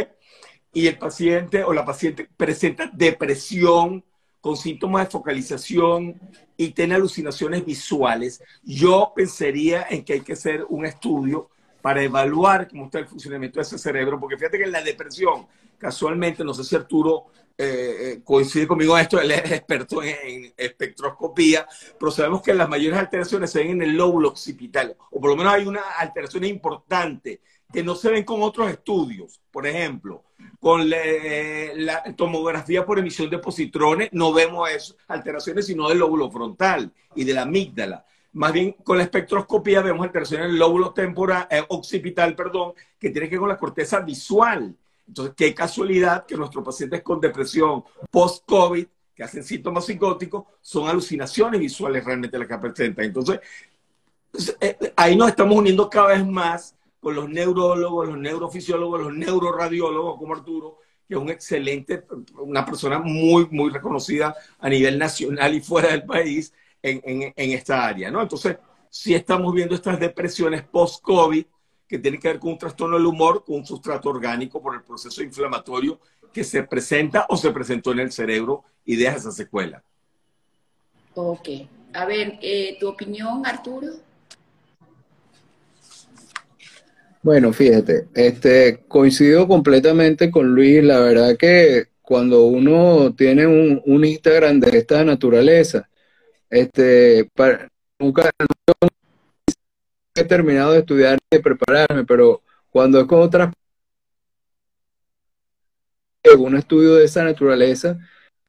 Y el paciente o la paciente presenta depresión con síntomas de focalización y tiene alucinaciones visuales, yo pensaría en que hay que hacer un estudio para evaluar cómo está el funcionamiento de ese cerebro, porque fíjate que en la depresión, casualmente, no sé si Arturo eh, eh, coincide conmigo en esto, él es experto en, espectroscopía, pero sabemos que las mayores alteraciones se ven en el lóbulo occipital, o por lo menos hay una alteración importante que no se ven con otros estudios. Por ejemplo, con eh, la, tomografía por emisión de positrones no vemos eso, alteraciones sino del lóbulo frontal y de la amígdala. Más bien, con la espectroscopía vemos alteraciones en el lóbulo temporal, eh, occipital, perdón, que tiene que ver con la corteza visual. Entonces, qué casualidad que nuestros pacientes con depresión post-COVID, que hacen síntomas psicóticos, son alucinaciones visuales realmente las que presentan. Entonces, eh, eh, ahí nos estamos uniendo cada vez más con los neurólogos, los neurofisiólogos, los neuroradiólogos como Arturo, que es un excelente, una persona muy, muy reconocida a nivel nacional y fuera del país, en, esta área, ¿no? Entonces, si estamos viendo estas depresiones post-COVID que tienen que ver con un trastorno del humor, con un sustrato orgánico por el proceso inflamatorio que se presenta o se presentó en el cerebro y deja esa secuela. Ok. A ver, eh, ¿tu opinión, Arturo? Bueno, fíjate, este, coincido completamente con Luis. La verdad que cuando uno tiene un, un Instagram de esta naturaleza, este, para, nunca he terminado de estudiar y de prepararme, pero cuando es con otras un estudio de esa naturaleza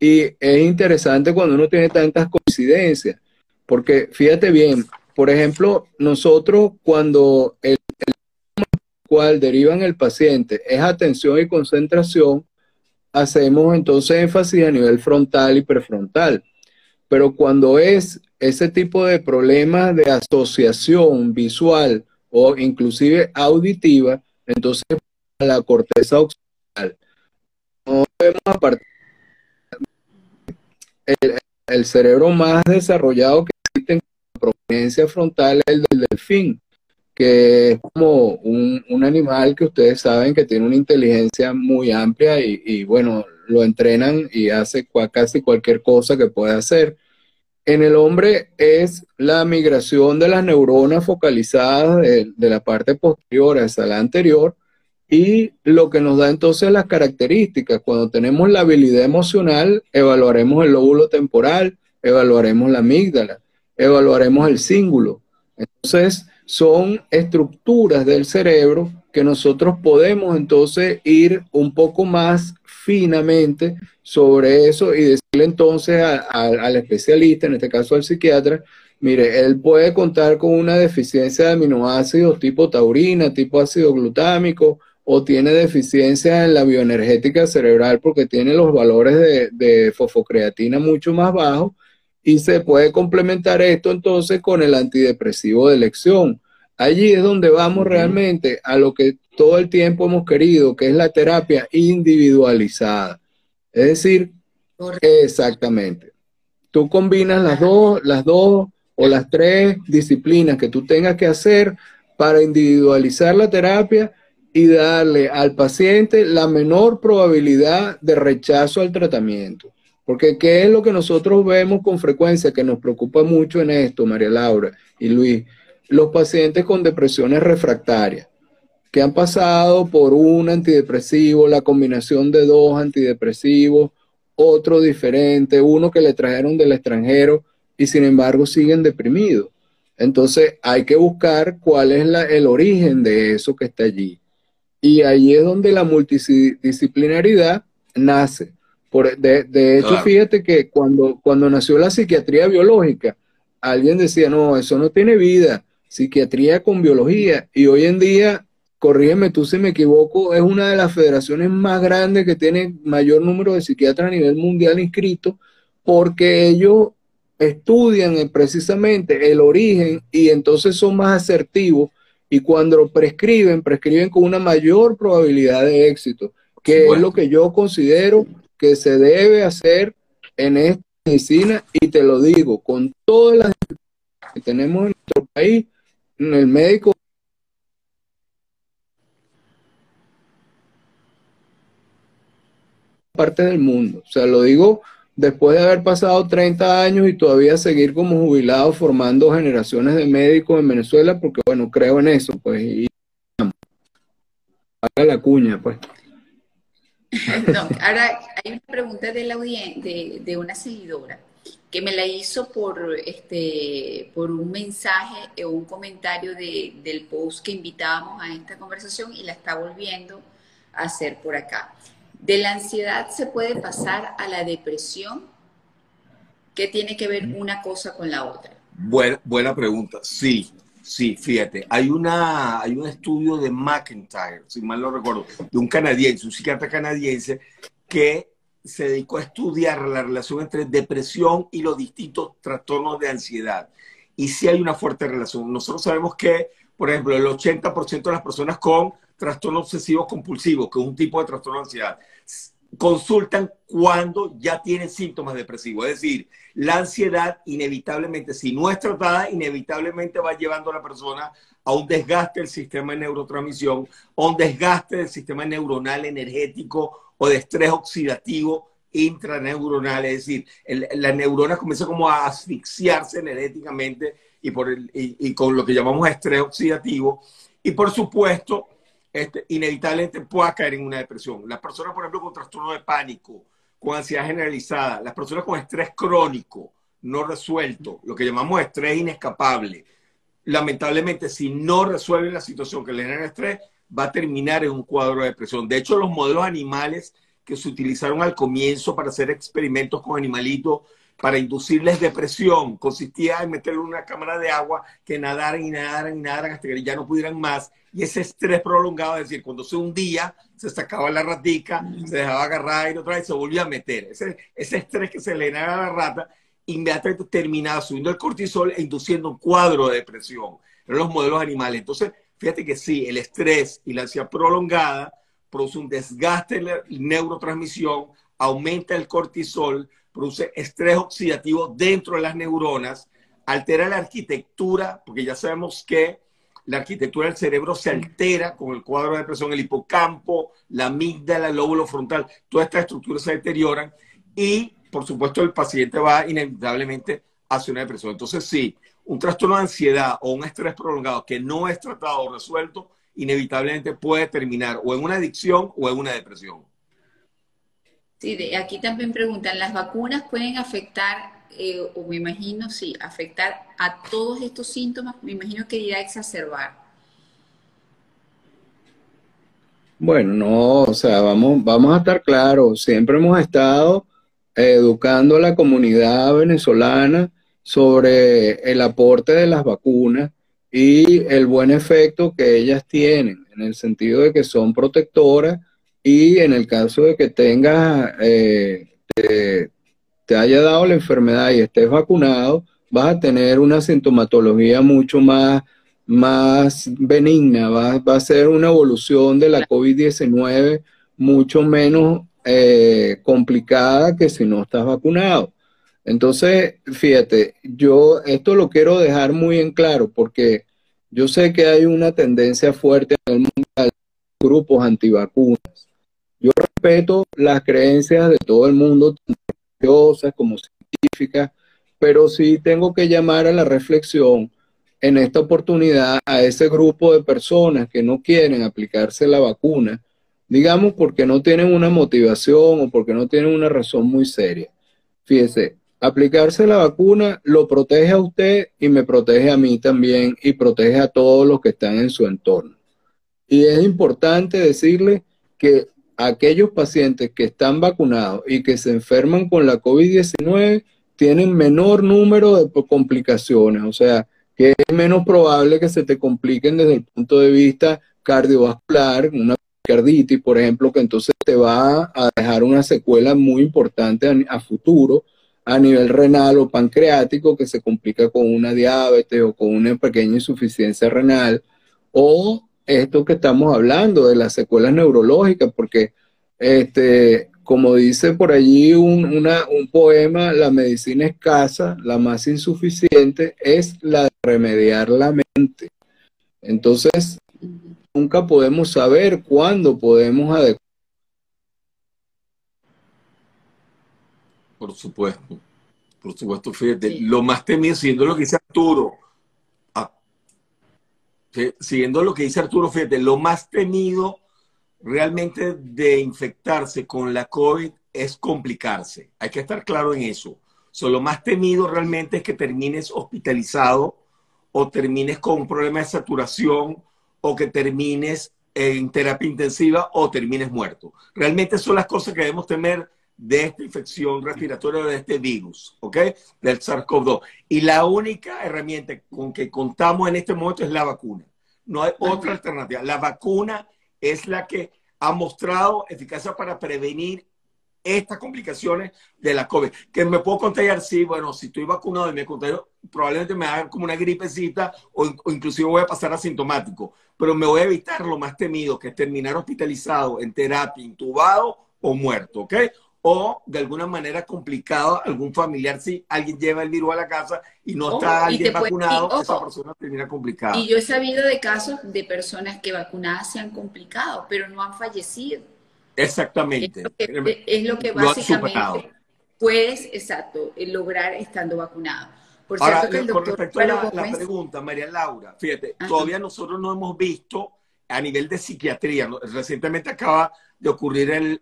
y es interesante cuando uno tiene tantas coincidencias, porque fíjate bien, por ejemplo, nosotros cuando el cual derivan el paciente es atención y concentración, hacemos entonces énfasis a nivel frontal y prefrontal. Pero cuando es ese tipo de problemas de asociación visual o inclusive auditiva, entonces la corteza occipital. No vemos aparte el, cerebro más desarrollado que existe en la providencia frontal es el del delfín que es como un, animal que ustedes saben que tiene una inteligencia muy amplia y, bueno, lo entrenan y hace casi cualquier cosa que pueda hacer. En el hombre es la migración de las neuronas focalizadas de, de la parte posterior hacia la anterior y lo que nos da entonces las características. Cuando tenemos la habilidad emocional, evaluaremos el lóbulo temporal, evaluaremos la amígdala, evaluaremos el cíngulo. Entonces, son estructuras del cerebro que nosotros podemos entonces ir un poco más finamente sobre eso y decirle entonces al especialista, en este caso al psiquiatra, mire, él puede contar con una deficiencia de aminoácidos tipo taurina, tipo ácido glutámico, o tiene deficiencia en la bioenergética cerebral porque tiene los valores de, de fosfocreatina mucho más bajos y se puede complementar esto entonces con el antidepresivo de elección. Allí es donde vamos realmente a lo que todo el tiempo hemos querido, que es la terapia individualizada. Es decir, exactamente. Tú combinas las dos, las dos o las tres disciplinas que tú tengas que hacer para individualizar la terapia y darle al paciente la menor probabilidad de rechazo al tratamiento. Porque ¿qué es lo que nosotros vemos con frecuencia que nos preocupa mucho en esto, María Laura y Luis? Los pacientes con depresiones refractarias, que han pasado por un antidepresivo, la combinación de dos antidepresivos, otro diferente, uno que le trajeron del extranjero y sin embargo siguen deprimidos. Entonces hay que buscar cuál es el origen de eso que está allí. Y ahí es donde la multidisciplinaridad nace de, hecho, fíjate que cuando, cuando nació la psiquiatría biológica, alguien decía, no, eso no tiene vida, psiquiatría con biología. Y hoy en día, corrígeme tú si me equivoco, es una de las federaciones más grandes que tiene mayor número de psiquiatras a nivel mundial inscritos, porque ellos estudian precisamente el origen y entonces son más asertivos y cuando prescriben, prescriben con una mayor probabilidad de éxito, que es lo que yo considero que se debe hacer en esta medicina y te lo digo, con todas las que tenemos en nuestro país, el médico parte del mundo. O sea, lo digo después de haber pasado 30 años y todavía seguir como jubilado formando generaciones de médicos en Venezuela, porque bueno, creo en eso, pues, y haga la cuña, pues. No, ahora hay una pregunta de, la de, de una seguidora que me la hizo por, este, por un mensaje o un comentario de, del post que invitábamos a esta conversación y la está volviendo a hacer por acá. ¿De la ansiedad se puede pasar a la depresión? ¿Qué tiene que ver una cosa con la otra? Buena, buena pregunta. Sí, Sí, fíjate, hay, una, hay un estudio de McIntyre, si mal no recuerdo, de un canadiense, un psiquiatra canadiense, que se dedicó a estudiar la relación entre depresión y los distintos trastornos de ansiedad. Y sí hay una fuerte relación. Nosotros sabemos que, por ejemplo, el 80% de las personas con trastorno obsesivo compulsivo, que es un tipo de trastorno de ansiedad, consultan cuando ya tienen síntomas depresivos. Es decir, la ansiedad inevitablemente, si no es tratada, inevitablemente va llevando a la persona a un desgaste del sistema de neurotransmisión, a un desgaste del sistema neuronal energético o de estrés oxidativo intraneuronal. Es decir, la neurona comienza como a asfixiarse energéticamente y, por el, y con lo que llamamos estrés oxidativo. Y por supuesto, este, inevitablemente pueda caer en una depresión. Las personas, por ejemplo, con trastorno de pánico, con ansiedad generalizada, las personas con estrés crónico, no resuelto, lo que llamamos estrés inescapable, lamentablemente, si no resuelven la situación que le genera estrés, va a terminar en un cuadro de depresión. De hecho, los modelos animales que se utilizaron al comienzo para hacer experimentos con animalitos para inducirles depresión. Consistía en meterle una cámara de agua que nadaran y nadaran y nadaran hasta que ya no pudieran más. Y ese estrés prolongado, es decir, cuando se hundía, se sacaba la ratica, se dejaba agarrar y otra vez se volvía a meter. Ese, ese estrés que se le da a la rata, inmediatamente terminaba subiendo el cortisol e induciendo un cuadro de depresión. Eran los modelos animales. Entonces, fíjate que sí, el estrés y la ansiedad prolongada produce un desgaste en la neurotransmisión, aumenta el cortisol, produce estrés oxidativo dentro de las neuronas, altera la arquitectura, porque ya sabemos que la arquitectura del cerebro se altera con el cuadro de depresión, el hipocampo, la amígdala, el lóbulo frontal, todas estas estructuras se deterioran y, por supuesto, el paciente va inevitablemente hacia una depresión. Entonces, sí, un trastorno de ansiedad o un estrés prolongado que no es tratado o resuelto, inevitablemente puede terminar o en una adicción o en una depresión. Sí, aquí también preguntan, ¿las vacunas pueden afectar, eh, o me imagino, sí, afectar a todos estos síntomas? Me imagino que irá a exacerbar. Bueno, no, o sea, vamos, vamos a estar claros, siempre hemos estado educando a la comunidad venezolana sobre el aporte de las vacunas y el buen efecto que ellas tienen, en el sentido de que son protectoras y en el caso de que tengas, eh, haya dado la enfermedad y estés vacunado, vas a tener una sintomatología mucho más, más benigna, va, va a ser una evolución de la COVID-19 mucho menos eh, complicada que si no estás vacunado. Entonces, fíjate, yo esto lo quiero dejar muy en claro porque yo sé que hay una tendencia fuerte en el mundo de grupos antivacunas. Yo respeto las creencias de todo el mundo, tanto como científicas, pero sí tengo que llamar a la reflexión en esta oportunidad a ese grupo de personas que no quieren aplicarse la vacuna, digamos porque no tienen una motivación o porque no tienen una razón muy seria. Fíjese, aplicarse la vacuna lo protege a usted y me protege a mí también y protege a todos los que están en su entorno. Y es importante decirle que aquellos pacientes que están vacunados y que se enferman con la COVID-19 tienen menor número de complicaciones, o sea, que es menos probable que se te compliquen desde el punto de vista cardiovascular, una carditis, por ejemplo, que entonces te va a dejar una secuela muy importante a, futuro a nivel renal o pancreático que se complica con una diabetes o con una pequeña insuficiencia renal o esto que estamos hablando de las secuelas neurológicas, porque este, como dice por allí un, un poema, la medicina escasa, la más insuficiente, es la de remediar la mente. Entonces, nunca podemos saber cuándo podemos adecuar. Por supuesto, por supuesto, fíjate, lo más temido, siendo lo que dice Arturo, siguiendo lo que dice Arturo, fíjate, lo más temido realmente de infectarse con la COVID es complicarse. Hay que estar claro en eso. lo más temido realmente es que termines hospitalizado o termines con un problema de saturación o que termines en terapia intensiva o termines muerto. Realmente son las cosas que debemos temer de esta infección respiratoria de este virus, ¿ok? Del SARS-CoV-2. Y la única herramienta con que contamos en este momento es la vacuna. No hay otra alternativa. La vacuna es la que ha mostrado eficacia para prevenir estas complicaciones de la COVID. Que me puedo contagiar, sí, bueno, si estoy vacunado y me contagio, probablemente me haga como una gripecita o, o, inclusive voy a pasar asintomático. Pero me voy a evitar lo más temido, que es terminar hospitalizado, en terapia, intubado o muerto, ¿ok? O de alguna manera complicado algún familiar si alguien lleva el virus a la casa y no está alguien vacunado, esa persona termina complicada. Y yo he sabido de casos de personas que vacunadas se han complicado, pero no han fallecido. Exactamente. Es lo que, básicamente puedes, exacto, lograr estando vacunado. Por Ahora, con respecto a la, pregunta, María Laura, fíjate, todavía nosotros no hemos visto a nivel de psiquiatría, recientemente acaba de ocurrir el,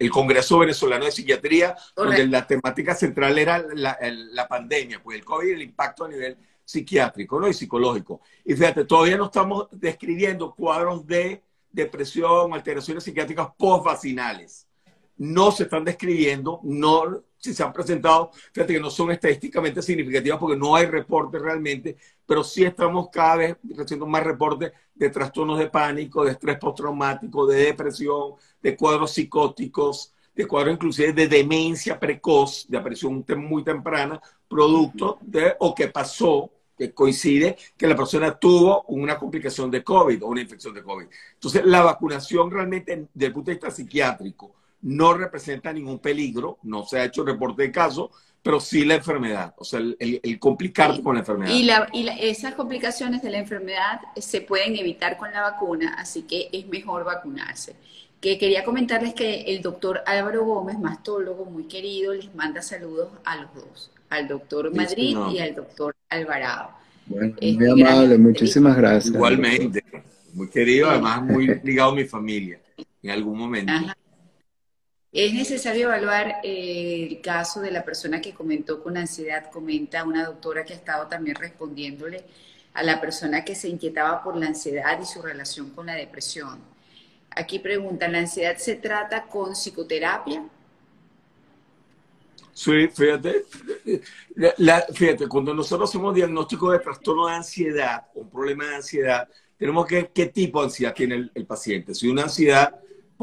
el, Congreso Venezolano de Psiquiatría, donde la temática central era la, la, pandemia, pues el COVID y el impacto a nivel psiquiátrico ¿no? y psicológico. Y fíjate, todavía no estamos describiendo cuadros de depresión, alteraciones psiquiátricas post-vacinales. No se están describiendo, no si se han presentado, fíjate que no son estadísticamente significativas porque no hay reportes realmente, pero sí estamos cada vez recibiendo más reportes de trastornos de pánico, de estrés postraumático, de depresión, de cuadros psicóticos, de cuadros inclusive de demencia precoz, de aparición muy temprana, producto de o que pasó que coincide que la persona tuvo una complicación de COVID o una infección de COVID. Entonces, la vacunación realmente, desde el punto de vista psiquiátrico, no representa ningún peligro, no se ha hecho reporte de caso, pero sí la enfermedad, o sea, el, el complicarte con la enfermedad. Y, la, y esas complicaciones de la enfermedad se pueden evitar con la vacuna, así que es mejor vacunarse. Que quería comentarles que el doctor Álvaro Gómez, mastólogo muy querido, les manda saludos a los dos al doctor Madrid y al doctor Alvarado. Bueno, muy amable, muchísimas gracias. Igualmente, muy querido, además muy ligado a mi familia en algún momento. Es necesario evaluar eh, el caso de la persona que comentó con ansiedad, comenta una doctora que ha estado también respondiéndole a la persona que se inquietaba por la ansiedad y su relación con la depresión. Aquí preguntan, ¿la ansiedad se trata con psicoterapia? Sí, fíjate, fíjate, cuando nosotros hacemos diagnóstico de trastorno de ansiedad, un problema de ansiedad, tenemos que qué tipo de ansiedad tiene el, paciente. Si una ansiedad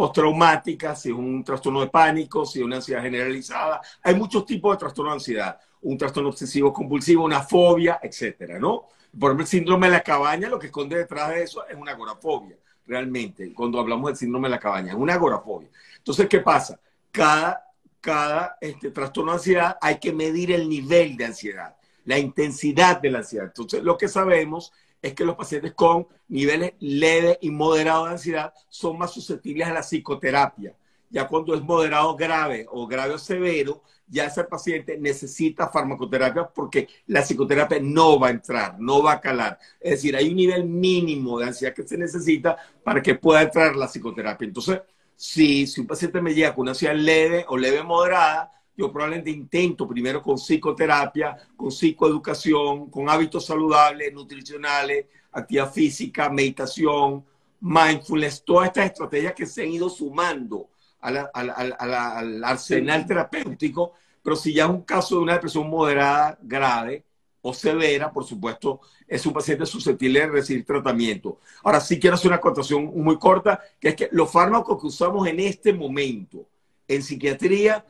postraumática, si es un trastorno de pánico, si es una ansiedad generalizada. Hay muchos tipos de trastorno de ansiedad. Un trastorno obsesivo compulsivo, una fobia, etcétera, ¿no? Por ejemplo, el síndrome de la cabaña, lo que esconde detrás de eso es una agorafobia, realmente, cuando hablamos del síndrome de la cabaña, es una agorafobia. Entonces, ¿qué pasa? Cada cada este, trastorno de ansiedad hay que medir el nivel de ansiedad, la intensidad de la ansiedad. Entonces, lo que sabemos es que los pacientes con niveles leves y moderados de ansiedad son más susceptibles a la psicoterapia. Ya cuando es moderado grave o grave o severo, ya ese paciente necesita farmacoterapia porque la psicoterapia no va a entrar, no va a calar. Es decir, hay un nivel mínimo de ansiedad que se necesita para que pueda entrar la psicoterapia. Entonces, si, si un paciente me llega con una ansiedad leve o leve moderada, yo probablemente intento primero con psicoterapia, con psicoeducación, con hábitos saludables, nutricionales, actividad física, meditación, mindfulness, todas estas estrategias que se han ido sumando al arsenal terapéutico, pero si ya es un caso de una depresión moderada, grave, o severa, por supuesto, es un paciente susceptible de recibir tratamiento. Ahora sí quiero hacer una acotación muy corta, que es que los fármacos que usamos en este momento en psiquiatría,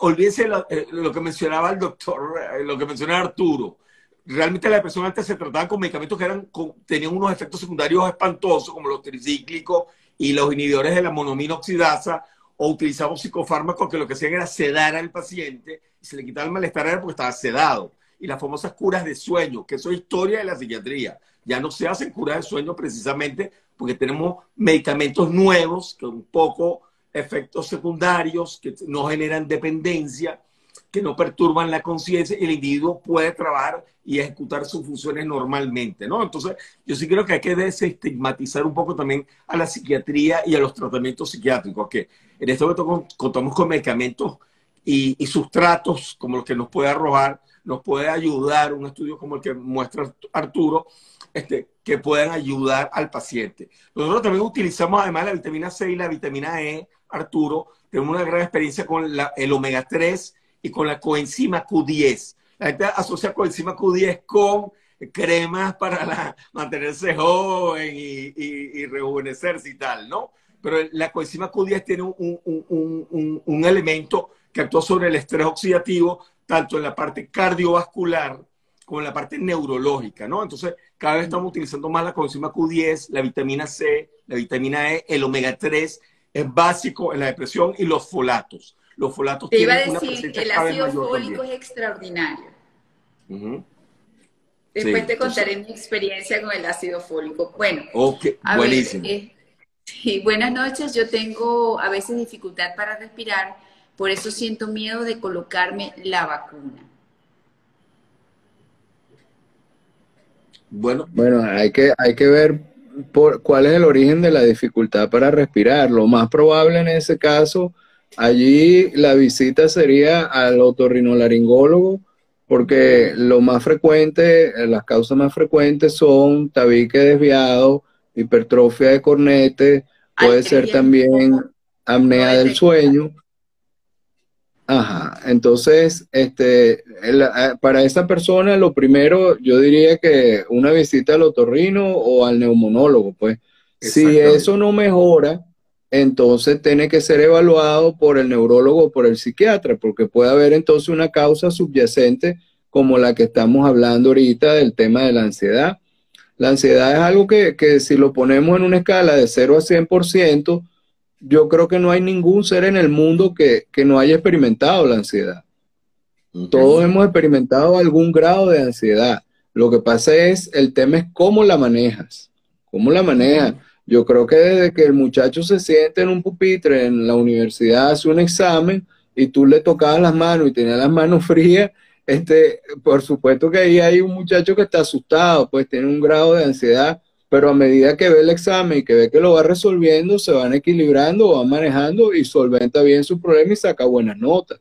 olvídense lo, eh, que mencionaba el doctor, eh, lo que mencionaba Arturo. Realmente la depresión antes se trataba con medicamentos que eran, tenían unos efectos secundarios espantosos, como los tricíclicos y los inhibidores de la monomina oxidasa, o utilizamos psicofármacos que lo que hacían era sedar al paciente y se le quitaba el malestar porque estaba sedado y las famosas curas de sueño, que eso es historia de la psiquiatría. Ya no se hacen curas de sueño precisamente porque tenemos medicamentos nuevos con poco efectos secundarios que no generan dependencia, que no perturban la conciencia el individuo puede trabajar y ejecutar sus funciones normalmente, ¿no? Entonces, yo sí creo que hay que desestigmatizar un poco también a la psiquiatría y a los tratamientos psiquiátricos, que en este momento contamos con medicamentos y, y sustratos como los que nos puede arrojar nos puede ayudar, un estudio como el que muestra Arturo, este, que puedan ayudar al paciente. Nosotros también utilizamos además la vitamina C y la vitamina E, Arturo, tenemos una gran experiencia con el omega 3 y con la coenzima Q10. La gente asocia coenzima Q10 con cremas para mantenerse joven y, rejuvenecerse y tal, ¿no? Pero la coenzima Q10 tiene un, un elemento que actúa sobre el estrés oxidativo, tanto en la parte cardiovascular como en la parte neurológica, ¿no? Entonces, cada vez estamos utilizando más la coenzima Q10, la vitamina C, la vitamina E, el omega 3, es básico en la depresión y los folatos. Los folatos Te iba a decir, el ácido fólico es extraordinario. Después te contaré mi experiencia con el ácido fólico. Bueno, buenísimo. Eh, sí, buenas noches. Yo tengo a veces dificultad para respirar por eso siento miedo de colocarme la vacuna. Bueno, bueno hay, que, hay que ver por, cuál es el origen de la dificultad para respirar. Lo más probable en ese caso, allí la visita sería al otorrinolaringólogo, porque lo más frecuente, las causas más frecuentes son tabique desviado, hipertrofia de cornete, puede ser también apnea del sueño Ajá, entonces, este, eh, para esa persona lo primero, yo diría que una visita al otorrino o al neumonólogo, pues. Si eso no mejora, entonces tiene que ser evaluado por el neurólogo o por el psiquiatra, porque puede haber entonces una causa subyacente como la que estamos hablando ahorita del tema de la ansiedad. La ansiedad es algo que, que si lo ponemos en una escala de 0 a 100%, yo creo que no hay ningún ser en el mundo que, no haya experimentado la ansiedad. Todos hemos experimentado algún grado de ansiedad. Lo que pasa es, el tema es cómo la manejas. ¿Cómo la manejas? Yo creo que desde que el muchacho se siente en un pupitre en la universidad, hace un examen y tú le tocabas las manos y tenía las manos frías, este, por supuesto que ahí hay un muchacho que está asustado, pues tiene un grado de ansiedad pero a medida que ve el examen y que ve que lo va resolviendo, se van equilibrando, va manejando y solventa bien su problema y saca buenas notas.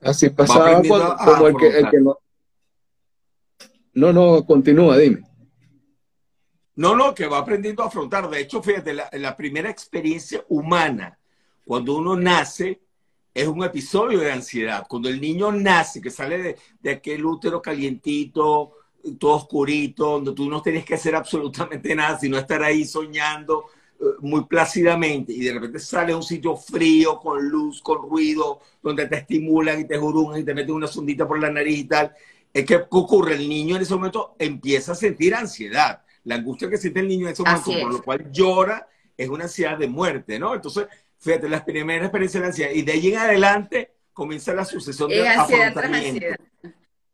Así pasaba como el que, no. No, no, continúa, dime. No, no, que va aprendiendo a afrontar. De hecho, fíjate, la, primera experiencia humana, cuando uno nace, es un episodio de ansiedad. Cuando el niño nace, que sale de, de aquel útero calientito, todo oscurito, donde tú no tienes que hacer absolutamente nada, sino estar ahí soñando eh, muy plácidamente y de repente sale a un sitio frío, con luz, con ruido, donde te estimulan y te jurungan y te meten una sondita por la nariz y tal. Es que ocurre? El niño en ese momento empieza a sentir ansiedad. La angustia que siente el niño en ese momento, por lo cual llora, es una ansiedad de muerte, ¿no? Entonces, fíjate, la primera experiencia de ansiedad y de ahí en adelante comienza la sucesión de afrontamiento.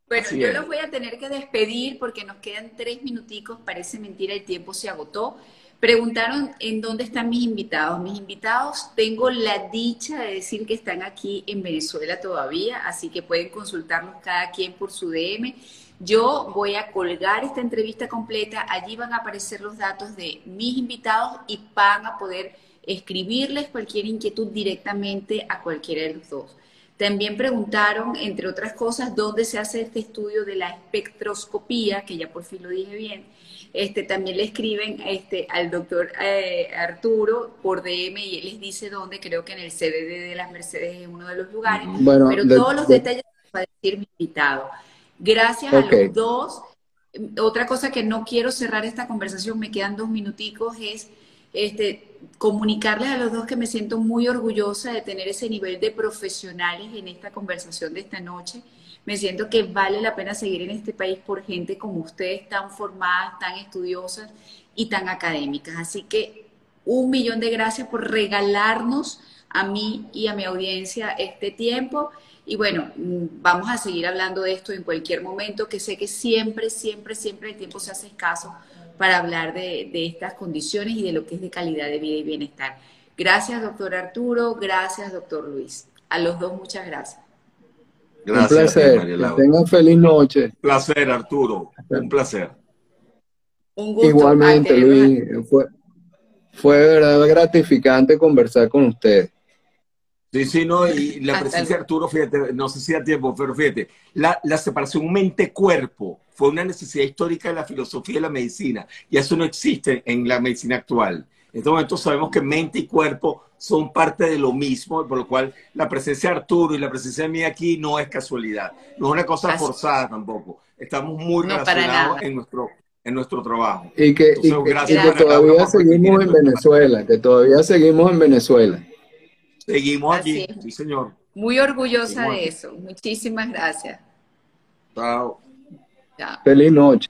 Bueno, yo los voy a tener que despedir porque nos quedan tres minuticos, parece mentira, el tiempo se agotó. Preguntaron en dónde están mis invitados. Mis invitados, tengo la dicha de decir que están aquí en Venezuela todavía, así que pueden consultarlos cada quien por su DM. Yo voy a colgar esta entrevista completa, allí van a aparecer los datos de mis invitados y van a poder escribirles cualquier inquietud directamente a cualquiera de los dos. También preguntaron, entre otras cosas, dónde se hace este estudio de la espectroscopía, que ya por fin lo dije bien. Este, también le escriben este, al doctor eh, Arturo por DM y él les dice dónde, creo que en el CDD de las Mercedes es uno de los lugares. pero todos los detalles va a decir mi invitado. Gracias a los dos. Otra cosa que no quiero cerrar esta conversación, me quedan dos minuticos, es este, comunicarles a los dos que me siento muy orgullosa de tener ese nivel de profesionales en esta conversación de esta noche. Me siento que vale la pena seguir en este país por gente como ustedes, tan formadas, tan estudiosas y tan académicas. Así que un millón de gracias por regalarnos a mí y a mi audiencia este tiempo. Y bueno, vamos a seguir hablando de esto en cualquier momento, que sé que siempre, siempre, siempre el tiempo se hace escaso para hablar de, estas condiciones y de lo que es de calidad de vida y bienestar. Gracias, doctor Arturo. Gracias, doctor Luis. A los dos, muchas gracias. Gracias, un placer. Tengan feliz noche. Un placer, Arturo. Un placer. Un gusto. Igualmente, Luis. Fue, fue de verdad gratificante conversar con usted. Sí, sí, no, y la presencia de Arturo, fíjate, no sé si da tiempo, pero fíjate, la, la separación mente-cuerpo fue una necesidad histórica de la filosofía y la medicina, y eso no existe en la medicina actual. En este momento sabemos que mente y cuerpo son parte de lo mismo, por lo cual la presencia de Arturo y la presencia de mí aquí no es casualidad, no es una cosa forzada tampoco. Estamos muy relacionados en nuestro, en nuestro trabajo. Y que, y que todavía seguimos en Venezuela, que todavía seguimos en Venezuela. Seguimos aquí, sí, señor. Muy orgullosa de eso. Muchísimas gracias. Chao. Feliz noche.